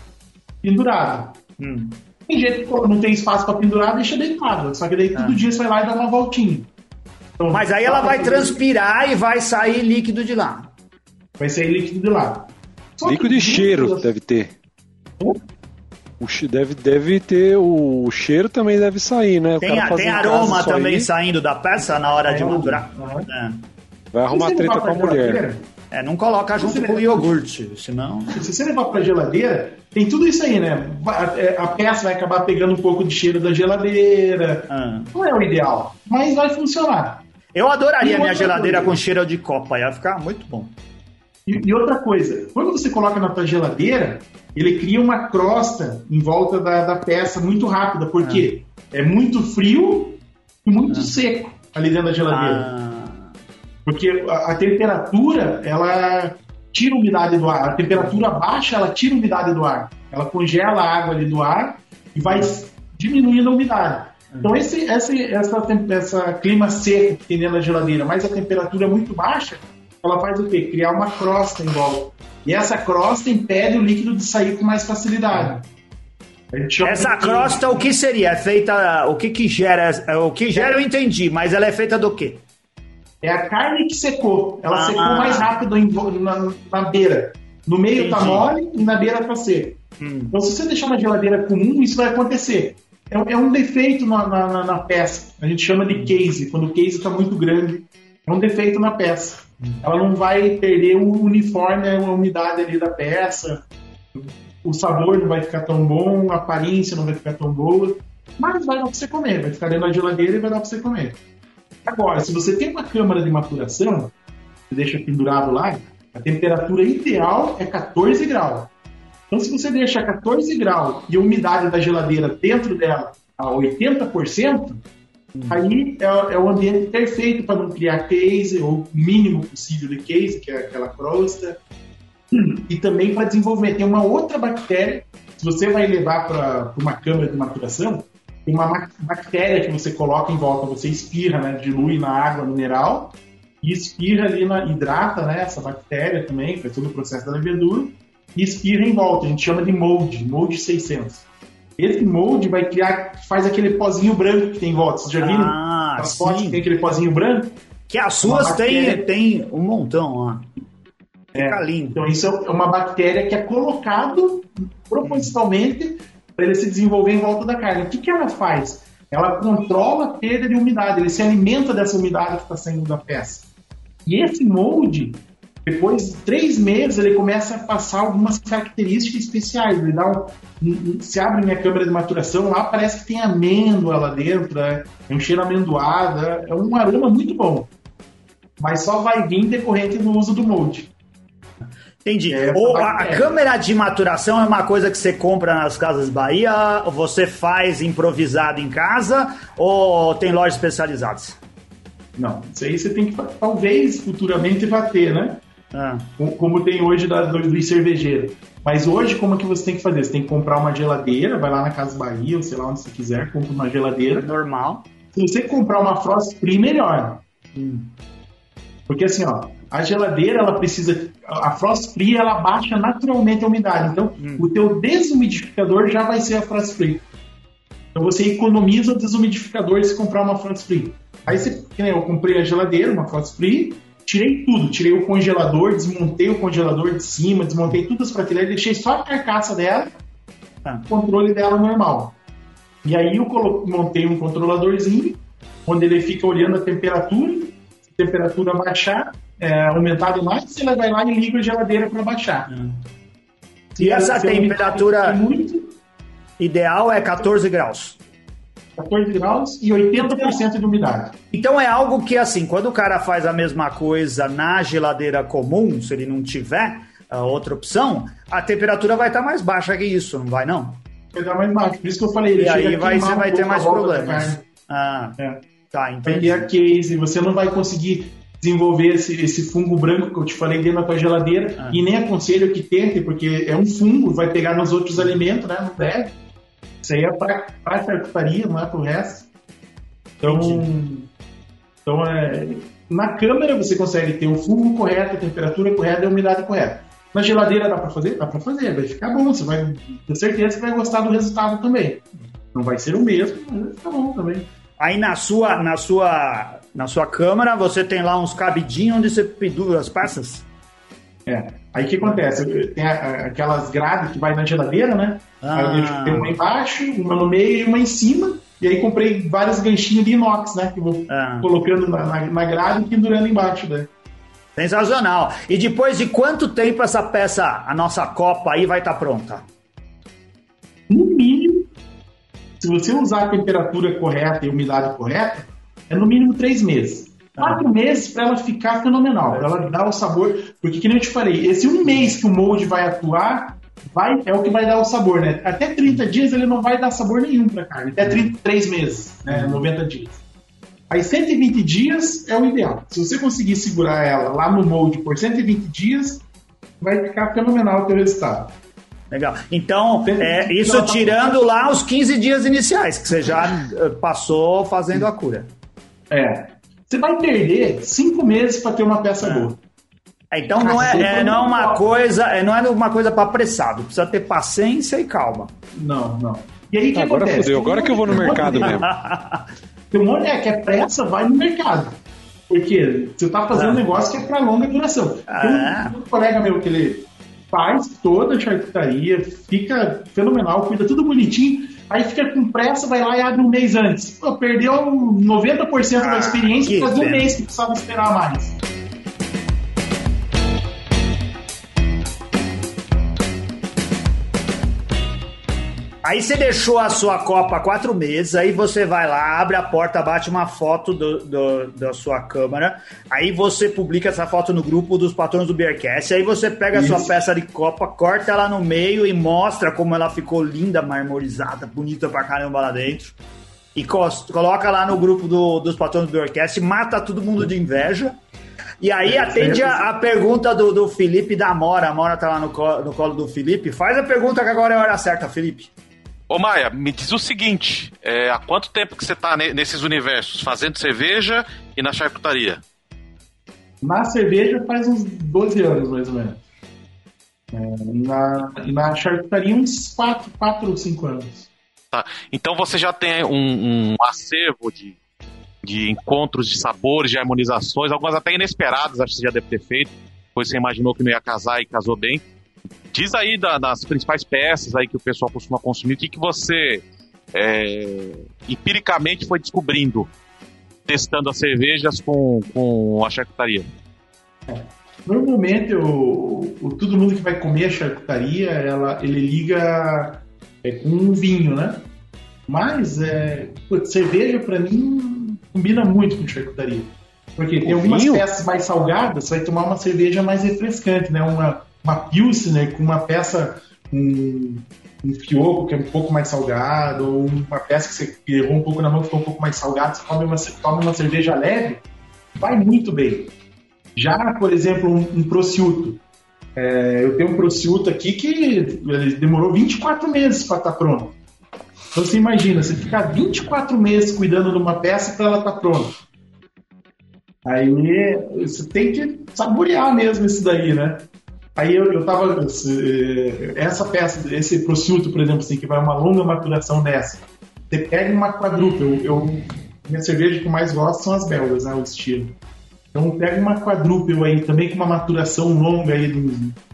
Pendurado. Hum. Tem gente que não tem espaço para pendurar, deixa deitado. Só que daí todo dia você vai lá e dá uma voltinha. Então, Mas aí ela vai transpirar e vai sair líquido de lá. Vai sair líquido de lá. Só Líquido de cheiro deve ter. O che- deve, deve ter. O cheiro também deve sair, né? O Tem, a- tem aroma também aí, saindo da peça na hora de. Aham. É. Vai arrumar treta com a mulher. É, não coloca junto com o iogurte, senão. Se você levar pra geladeira, tem tudo isso aí, né? É, A peça vai acabar pegando um pouco de cheiro da geladeira. Ah. Não é o ideal, mas vai funcionar. Eu adoraria minha geladeira com cheiro de copa, ia ficar muito bom. E, e, outra coisa, quando você coloca na tua geladeira, ele cria uma crosta em volta da, da peça muito rápida, porque é, é muito frio e muito ah. seco ali dentro da geladeira. Ah. Porque a, a, temperatura, ela tira a umidade do ar. A temperatura baixa, ela tira a umidade do ar. Ela congela a água ali do ar e vai diminuindo a umidade. Então, esse, esse, essa, essa clima seco que tem dentro da geladeira, mas a temperatura é muito baixa, ela faz o quê? Criar uma crosta em volta. E essa crosta impede o líquido de sair com mais facilidade. Essa crosta, o que seria? É feita. O que que gera? É, o que gera eu entendi, mas ela é feita do quê? É a carne que secou. Ela ah. secou mais rápido na, na beira. No meio tá entendi. tá mole e na beira tá seco. Hum. Então, se você deixar na geladeira comum, isso vai acontecer. É, é um defeito na, na, na, peça. A gente chama de case. Quando o case está muito grande, é um defeito na peça. Ela não vai perder o uniforme, a umidade ali da peça o sabor não vai ficar tão bom, a aparência não vai ficar tão boa, mas vai dar para você comer, vai ficar dentro da geladeira e vai dar para você comer. Agora, se você tem uma câmara de maturação, você deixa pendurado lá, a temperatura ideal é 14 graus. Então, se você deixa 14 graus e a umidade da geladeira dentro dela a 80%, aí é, é o ambiente perfeito para não criar case, ou mínimo possível de case, que é aquela crosta, e também para desenvolver. Tem uma outra bactéria, se você vai levar para uma câmara de maturação, tem uma bactéria que você coloca em volta, você espirra, né, dilui na água mineral e espirra ali, na, hidrata né, essa bactéria também, faz todo o processo da levedura, e espirra em volta, a gente chama de mold, mold 600. Esse mold vai criar, faz aquele pozinho branco que tem em volta. Vocês já viram? Ah, As fotos que tem aquele pozinho branco? Que as suas tem, tem um montão, ó. Fica é, lindo. Então, isso é uma bactéria que é colocado propositalmente para ele se desenvolver em volta da carne. O que, que ela faz? Ela controla a perda de umidade, ele se alimenta dessa umidade que está saindo da peça. E esse molde, depois de três meses, ele começa a passar algumas características especiais. Ele dá um, se abre minha câmera de maturação, lá parece que tem amêndoa lá dentro, é, é um cheiro amendoado, é um aroma muito bom. Mas só vai vir decorrente do uso do molde. Entendi. É, ou a, a câmera de maturação é uma coisa que você compra nas Casas Bahia, você faz improvisado em casa, ou tem lojas especializadas? Não, isso aí você tem que. Talvez futuramente vá ter, né? Ah. Como tem hoje da, do, do cervejeiro. Mas hoje, como é que você tem que fazer? Você tem que comprar uma geladeira, vai lá na Casa Bahia, ou sei lá onde você quiser, compra uma geladeira. Normal. Se você comprar uma Frost Free, melhor. Hum. Porque assim, ó, a geladeira ela precisa a frost free ela baixa naturalmente a umidade então hum. o teu desumidificador já vai ser a frost free então você economiza o desumidificador se comprar uma frost free aí você eu comprei a geladeira uma frost free tirei tudo tirei o congelador desmontei o congelador de cima desmontei todas as prateleiras deixei só a carcaça dela ah. controle dela normal e aí eu montei um controladorzinho onde ele fica olhando a temperatura se a temperatura baixar é, aumentado mais, você vai lá e liga a geladeira para baixar. Hum. E essa temperatura muito... ideal é 14 graus. 14 graus e 80% de umidade. Então é algo que, assim, quando o cara faz a mesma coisa na geladeira comum, se ele não tiver a outra opção, a temperatura vai estar mais baixa que isso, não vai não? Vai estar mais baixa, por isso que eu falei. E aí vai, você vai ter mais problemas. Ah, é. tá, entendi. Vai ter a case, você não vai conseguir desenvolver esse, esse, fungo branco que eu te falei dentro da tua geladeira ah. e nem aconselho que tente, porque é um fungo, vai pegar nos outros alimentos, né? Não deve. Isso aí é para a charcutaria, não é para o resto. Então, então é, na câmera você consegue ter o fungo correto, a temperatura correta e a umidade correta. Na geladeira dá para fazer? Dá para fazer, vai ficar bom, você vai ter certeza que vai gostar do resultado também. Não vai ser o mesmo, mas vai ficar bom também. Aí na sua, na sua, na sua câmara você tem lá uns cabidinhos onde você pendura as peças? É. Aí o que acontece? Tem aquelas grades que vai na geladeira, né? Ah. Aí eu uma embaixo, uma no meio e uma em cima. E aí comprei vários ganchinhos de inox, né? Que vou ah. colocando na, na, na grade e pendurando embaixo, né? Sensacional. E depois de quanto tempo essa peça, a nossa copa aí, vai estar tá pronta? No mínimo se você usar a temperatura correta e a umidade correta, é no mínimo três meses. Quatro meses para ela ficar fenomenal, para ela dar o sabor. Porque, que nem eu te falei, esse um mês que o molde vai atuar vai, é o que vai dar o sabor, né? Até 30 dias ele não vai dar sabor nenhum para carne, até 33 meses, né? 90 dias. Aí 120 dias é o ideal. Se você conseguir segurar ela lá no molde por 120 dias, vai ficar fenomenal o teu resultado. Legal. Então, é, isso tirando lá os 15 dias iniciais, que você já eh, passou fazendo a cura. É. Você vai perder cinco meses para ter uma peça boa. É, então não é, é, não é uma coisa, é, não é uma coisa para apressado, precisa ter paciência e calma. Não, não. E aí que agora acontece? fodeu, agora que eu vou no mercado mesmo. Tem um monte é, que é pressa, vai no mercado. Porque você tá fazendo um negócio que é para longa duração. Tem um, Ah. um colega meu que ele faz toda a charcutaria, fica fenomenal, cuida tudo bonitinho, aí fica com pressa, vai lá e abre um mês antes. Pô, perdeu 90% da Ah, experiência que por causa de um mês que precisava esperar mais. Aí você deixou a sua copa há quatro meses, aí você vai lá, abre a porta, bate uma foto do, do- da sua câmera, aí você publica essa foto no grupo dos patrões do Beercast, aí você pega a sua Isso. peça de copa, corta ela no meio e mostra como ela ficou linda, marmorizada, bonita pra caramba lá dentro. E coloca lá no grupo do- dos patrões do Beercast, mata todo mundo de inveja. E aí atende a, a pergunta do, do Felipe da Mora. A Mora tá lá no, no colo do Felipe. Faz a pergunta que agora é a hora certa, Felipe. Ô Maia, me diz o seguinte: é, há quanto tempo que você tá ne- nesses universos? Fazendo cerveja e na charcutaria? Na cerveja faz uns 12 anos, mais ou menos. É, na, na charcutaria, uns 4, 4 ou 5 anos. Tá. Então você já tem um, um acervo de, de encontros de sabores, de harmonizações, algumas até inesperadas, acho que você já deve ter feito, pois você imaginou que não ia casar e casou bem. Diz aí da- das principais peças aí que o pessoal costuma consumir, o que, que você é, empiricamente foi descobrindo, testando as cervejas com, com a charcutaria. Normalmente, o, o- todo mundo que vai comer a charcutaria, ela, ele liga é, com um vinho, né? Mas é, putz, cerveja, para mim, combina muito com charcutaria. Porque tem O algumas vinho? peças mais salgadas, você vai tomar uma cerveja mais refrescante, né? Uma, uma Pilsner com uma peça, um, um fioco que é um pouco mais salgado, ou uma peça que você errou um pouco na mão que ficou um pouco mais salgada, você toma uma, toma uma cerveja leve, vai muito bem. Já, por exemplo, um, um prosciutto. É, eu tenho um prosciutto aqui que demorou 24 meses para estar pronto. Então você imagina, você ficar 24 meses cuidando de uma peça para ela estar pronta. Aí você tem que saborear mesmo isso daí, né? Aí eu, eu tava. Essa peça, esse prosciutto, por exemplo, assim, que vai uma longa maturação dessa. Você pega uma quadrupa. Eu, eu- minha cerveja que eu mais gosto são as belgas, né? O estilo. Então pega uma quadrúpel aí também com uma maturação longa aí de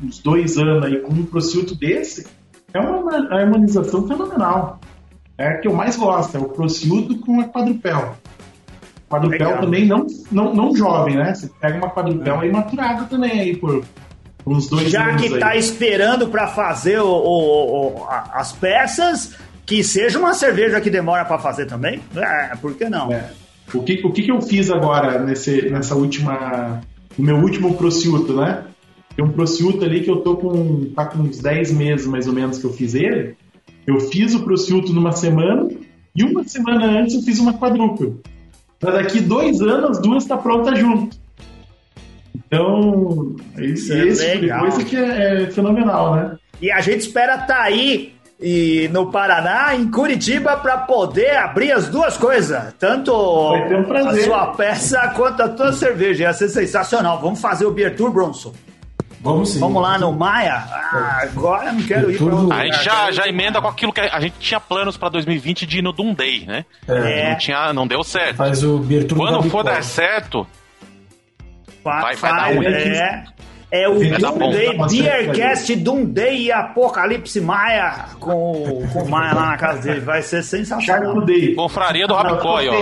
uns, dois anos aí com um prosciutto desse, é uma harmonização fenomenal. É a que eu mais gosto, é o prosciutto com a quadrupel. Quadrupel Legal. também não, não, não jovem, né? Você pega uma quadrupel aí maturada também aí por uns dois Já que aí. tá esperando para fazer o- o- o- as peças, que seja uma cerveja que demora para fazer também. É, por que não? É. O, que, o que, eu fiz agora nesse, nessa última. No meu último prosciutto, né? Tem um prosciutto ali que eu tô com. tá com uns 10 meses mais ou menos que eu fiz ele. Eu fiz o prosciutto numa semana e uma semana antes eu fiz uma quadrúpel. Pra daqui dois anos, as duas tá pronta junto. Então, Isso esse é tipo de legal. coisa que é, é fenomenal, né? E a gente espera estar aí e no Paraná, em Curitiba, para poder abrir as duas coisas. Tanto um a sua peça quanto a tua cerveja. Ia ser sensacional. Vamos fazer o Beer Tour, Bronson. Vamos sim. Vamos lá no Maia? Ah, agora eu não quero ir para outro A gente lugar, já, já emenda com aquilo que a gente tinha planos pra 2020 de ir no Doom Day, né? É, Não, tinha, não deu certo. Faz o Beer Tour Quando for dar certo, Vai- vai ruim. é, é o Vai dar Doom. Day, e Apocalipse Maia com, com o Maia lá na casa dele. Vai ser sensacional. Confraria do Rabicó, aí, ó.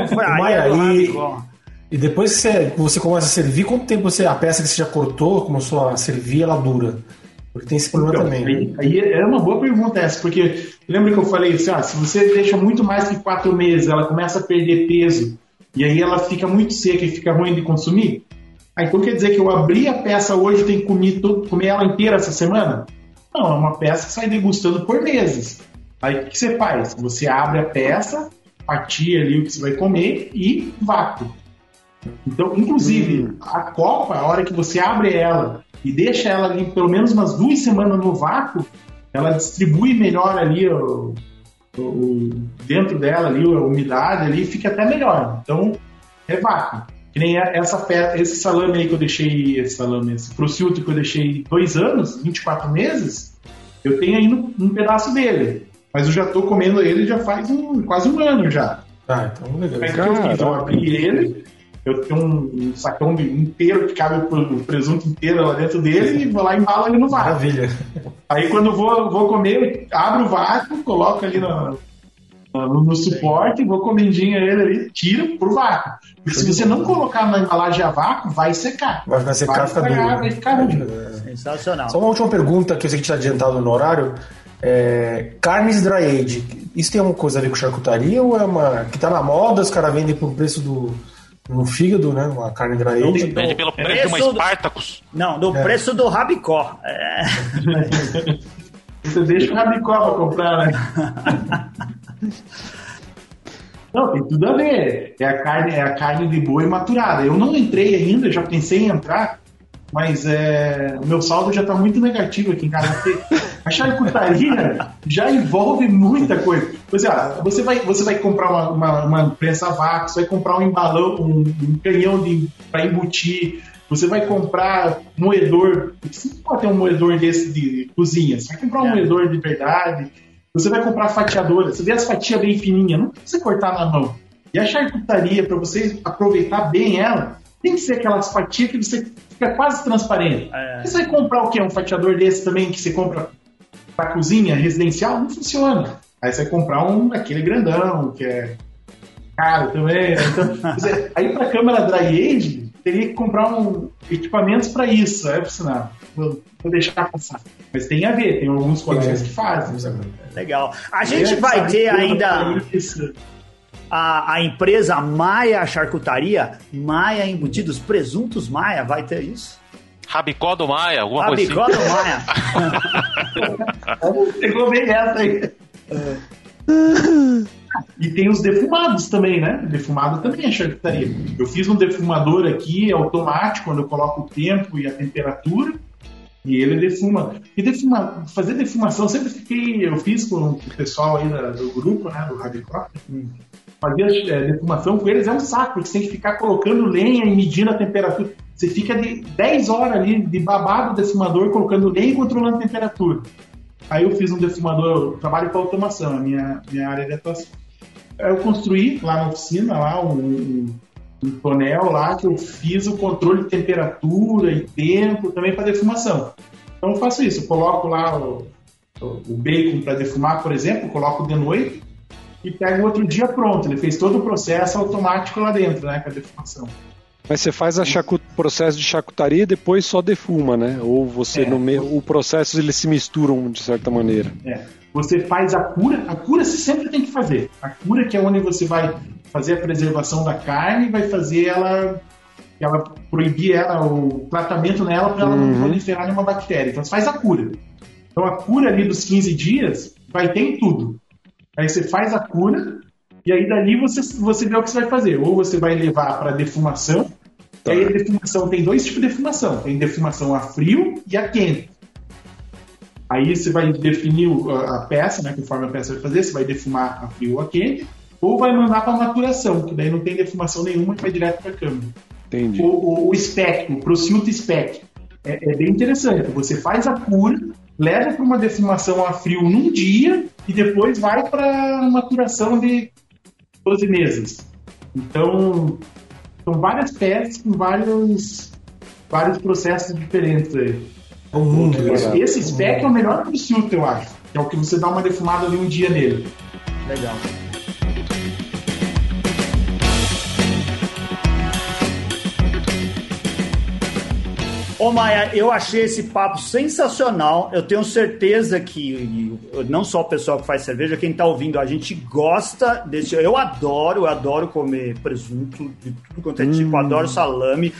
Confraria do e- Rabicó. E depois que você, você começa a servir, quanto tempo você, a peça que você já cortou, começou a servir, ela dura? Porque tem esse problema Então, também. né? aí, aí é uma boa pergunta essa, porque lembra que eu falei assim, ah, se você deixa muito mais que quatro meses, ela começa a perder peso e aí ela fica muito seca e fica ruim de consumir. Ah, então quer dizer que eu abri a peça hoje e tenho que comer, tudo, comer ela inteira essa semana? Não, é uma peça que sai degustando por meses. Aí o que você faz? Você abre a peça, fatia ali o que você vai comer e vácuo. Então, inclusive, hum. a copa, a hora que você abre ela e deixa ela ali pelo menos umas duas semanas no vácuo, ela distribui melhor ali o, o, dentro dela ali a umidade ali fica até melhor. Então, é vácuo. Que nem essa esse salame aí que eu deixei, esse salame, esse prosciutto que eu deixei dois anos, 24 meses, eu tenho ainda um pedaço dele. Mas eu já tô comendo ele já faz um, quase um ano já. Ah, então legal. Mas eu fiz? Eu abri ele, eu tenho um, sacão inteiro que cabe o presunto inteiro lá dentro dele e vou lá e embalo ele no vácuo. Maravilha. Aí quando vou, vou comer, abro o vácuo, coloco ali no, no, no suporte, vou comendinho ele ali, tiro pro vácuo. Porque se você não colocar na embalagem a vácuo, vai secar. Vai, vai secar, vai ficar duro. Vai ficar ruim. Sensacional. Só uma última pergunta que eu sei que está adiantado no horário. É, carnes dry age, isso tem alguma coisa a ver com charcutaria ou é uma que está na moda, os caras vendem por preço do no fígado, né? Uma carne dry age. Vende pelo preço de uma Spartacus. Não, do é. preço do rabicó. É. Você deixa o rabicó pra comprar, né? Não, tem tudo a ver. É a carne, é a carne de boi maturada. Eu não entrei ainda, já pensei em entrar, mas é, o meu saldo já está muito negativo aqui em casa. A charcutaria já envolve muita coisa. Pois é, você vai, você vai comprar uma, uma, uma prensa vácuo, você vai comprar um embalão, um, um canhão para embutir, você vai comprar moedor. Você não pode ter um moedor desse de cozinha, você vai comprar um é. moedor de verdade. Você vai comprar fatiadora, você vê as fatias bem fininhas, não precisa cortar na mão. E a charcutaria, para você aproveitar bem ela, tem que ser aquelas fatias que você fica quase transparente. É. Você vai comprar o quê? Um fatiador desse também que você compra para cozinha residencial? Não funciona. Aí você vai comprar um aquele grandão, que é caro também. Então, você, aí para câmera dry age, teria que comprar um equipamentos para isso. Aí você não, vou, vou, deixar passar. Mas tem a ver, tem alguns colegas que fazem. Legal. A gente vai ter ainda. Isso a, a empresa Maia Charcutaria, Maia Embutidos, Presuntos Maia, vai ter isso? Rabicó do Maia, alguma Rabicó coisa assim. do Maia. Pegou bem essa aí. É. E tem os defumados também, né? Defumado também é charcutaria. Eu fiz um defumador aqui automático, quando eu coloco o tempo e a temperatura, e ele defuma. E defuma, fazer defumação, eu sempre fiquei, eu fiz com o pessoal aí do grupo, né, do Rabicó, fazer é, defumação com eles é um saco, porque você tem que ficar colocando lenha e medindo a temperatura. Você fica de 10 horas ali de babado defumador, colocando lenha e controlando a temperatura. Aí eu fiz um defumador, eu trabalho com automação, a minha, minha área de atuação. Aí eu construí lá na oficina, lá um, um tonel lá, que eu fiz o controle de temperatura e tempo também para defumação. Então eu faço isso, eu coloco lá o, o bacon para defumar, por exemplo, coloco de noite, e pega o outro dia pronto. Ele fez todo o processo automático lá dentro, né, com a defumação. Mas você faz o processo de chacutaria e depois só defuma, né? Ou você é, no meio, o processo eles se misturam de certa maneira. É. Você faz a cura, a cura você sempre tem que fazer. A cura que é onde você vai fazer a preservação da carne, vai fazer ela ela proibir ela, o tratamento nela para ela uhum. não proliferar nenhuma bactéria. Então você faz a cura. Então a cura ali dos 15 dias vai ter em tudo. Aí você faz a cura e aí dali você, você vê o que você vai fazer. Ou você vai levar para defumação. Tá. E aí defumação tem dois tipos de defumação. Tem defumação a frio e a quente. Aí você vai definir a peça, né, conforme a peça vai fazer, você vai defumar a frio ou a quente, ou vai mandar para maturação, que daí não tem defumação nenhuma e vai direto para a câmara. Entendi. O, o, o spec, o prosciutto spec, é, é, bem interessante. Você faz a cura, leva para uma defumação a frio num dia e depois vai para maturação de 12 meses. Então, são várias peças com vários, vários processos diferentes aí. O mundo, esse, esse spec é o melhor prosciutto, eu acho. É o que você dá uma defumada ali um dia nele. Legal. Ô Maia, eu achei esse papo sensacional. Eu tenho certeza que não só o pessoal que faz cerveja, quem tá ouvindo, a gente gosta desse. Eu adoro, eu adoro comer presunto de tudo quanto é tipo, hum. tipo, adoro salame.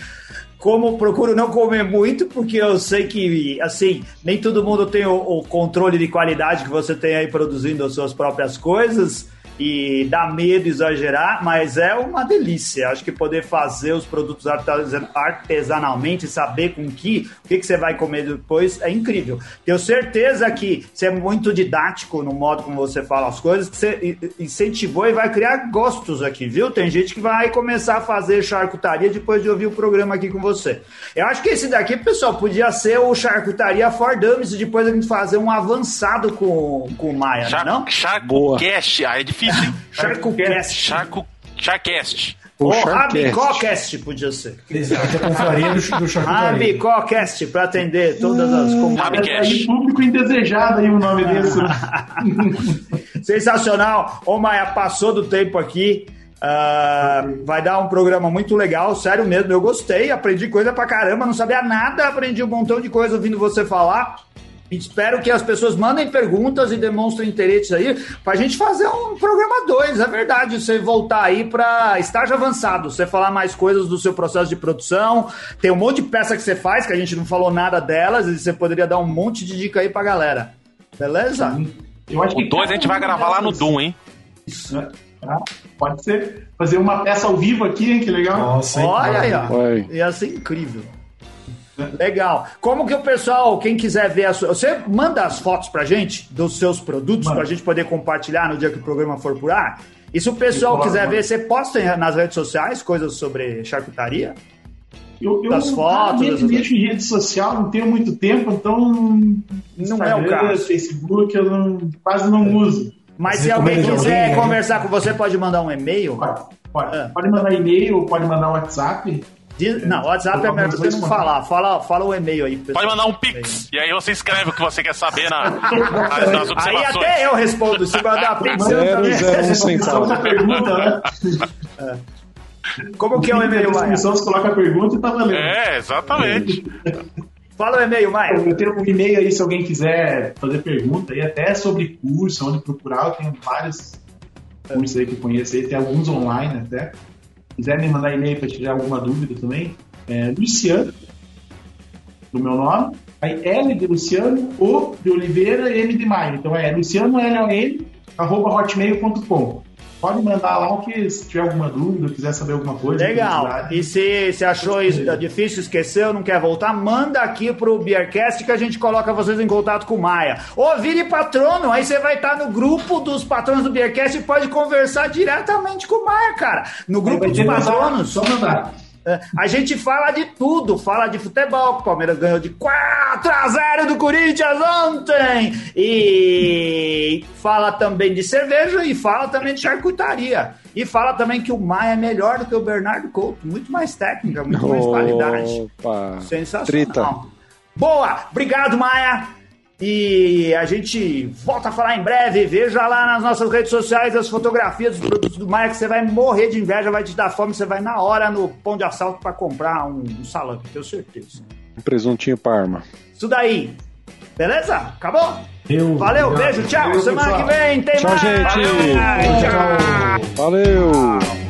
Como procuro não comer muito, porque eu sei que, assim, nem todo mundo tem o, o controle de qualidade que você tem aí produzindo as suas próprias coisas e dá medo exagerar, mas é uma delícia. Acho que poder fazer os produtos artesanalmente, saber com que, o que, que você vai comer depois, é incrível. Tenho certeza que você é muito didático no modo como você fala as coisas, que você incentivou e vai criar gostos aqui, viu? Tem gente que vai começar a fazer charcutaria depois de ouvir o programa aqui com você. Eu acho que esse daqui, pessoal, podia ser o charcutaria for Dummies e depois a gente fazer um avançado com, com o Maia, Char não? Charcocast, aí é difícil difícil, hein? Charcocast. Charco, Charcast. Ou Rabicocast podia ser. Exato, a confraria do, do Rabicocast, para atender todas as hum, comunidades. público indesejado aí o nome desse. Sensacional. Ô Maia, passou do tempo aqui. Uh, vai dar um programa muito legal, sério mesmo. Eu gostei, aprendi coisa pra caramba, não sabia nada, aprendi um montão de coisa ouvindo você falar. Espero que as pessoas mandem perguntas e demonstrem interesse aí para a gente fazer um programa 2. É verdade, você voltar aí para estágio avançado, você falar mais coisas do seu processo de produção. Tem um monte de peça que você faz, que a gente não falou nada delas, e você poderia dar um monte de dica aí para galera. Beleza? Eu acho que o 2 a gente vai gravar lá no Doom, hein? Isso. Ah, pode ser. Fazer uma peça ao vivo aqui, hein? Que legal. Nossa, Olha aí, ó. Ia ser incrível. Legal. Como que o pessoal, quem quiser ver a sua. Você manda as fotos pra gente dos seus produtos mano. pra gente poder compartilhar no dia que o programa for por ar? E se o pessoal quiser mano. ver, você posta nas redes sociais coisas sobre charcutaria? Eu, eu das fotos. Eu mexo em rede social, não tenho muito tempo, então. Não é o caso. Facebook, eu não, quase não é. uso. Mas se alguém quiser alguém, né? conversar com você, pode mandar um e-mail? Pode, pode. Ah. pode mandar e-mail, pode mandar WhatsApp. Diz, não, WhatsApp é melhor você não falar. Fala, fala o e-mail aí. Pode mandar um pix. E aí você escreve o que você quer saber na, nas, nas observações. Aí até eu respondo. Se mandar pix, eu também. Zero, um centavo. pergunta, né? É. Como que é o e-mail, Maia? Você coloca a pergunta e tá valendo. É, exatamente. Fala o e-mail, Maia. Eu tenho um e-mail aí se alguém quiser fazer pergunta aí, até sobre curso, onde procurar. Eu tenho vários cursos aí que eu conheço aí, tem alguns online até quiser me mandar e-mail para tirar alguma dúvida também, é Luciano, do meu nome, aí L de Luciano, O de Oliveira, M de Maio. Então é Luciano L N, arroba hotmail.com. Pode mandar lá que se tiver alguma dúvida, quiser saber alguma coisa. Legal. E se, se achou isso difícil, esqueceu, não quer voltar, manda aqui pro Beercast que a gente coloca vocês em contato com o Maia. Ou vire patrono, aí você vai estar no grupo dos patronos do Beercast e pode conversar diretamente com o Maia, cara. No grupo dos patronos. Só mandar. A gente fala de tudo, fala de futebol, o Palmeiras ganhou de 4 a 0 do Corinthians ontem. E fala também de cerveja e fala também de charcutaria. E fala também que o Maia é melhor do que o Bernardo Couto, muito mais técnica, muito mais qualidade. Sensacional. Trita. Boa, obrigado Maia. E a gente volta a falar em breve. Veja lá nas nossas redes sociais as fotografias dos produtos do Maia que você vai morrer de inveja, vai te dar fome. Você vai na hora no pão de assalto para comprar um, um salame, tenho certeza. Um presuntinho parma. Isso daí. Beleza? Acabou? Eu, Valeu, beijo, tchau. Semana que vem tem tchau, mais. Gente. Valeu. Tchau. Valeu.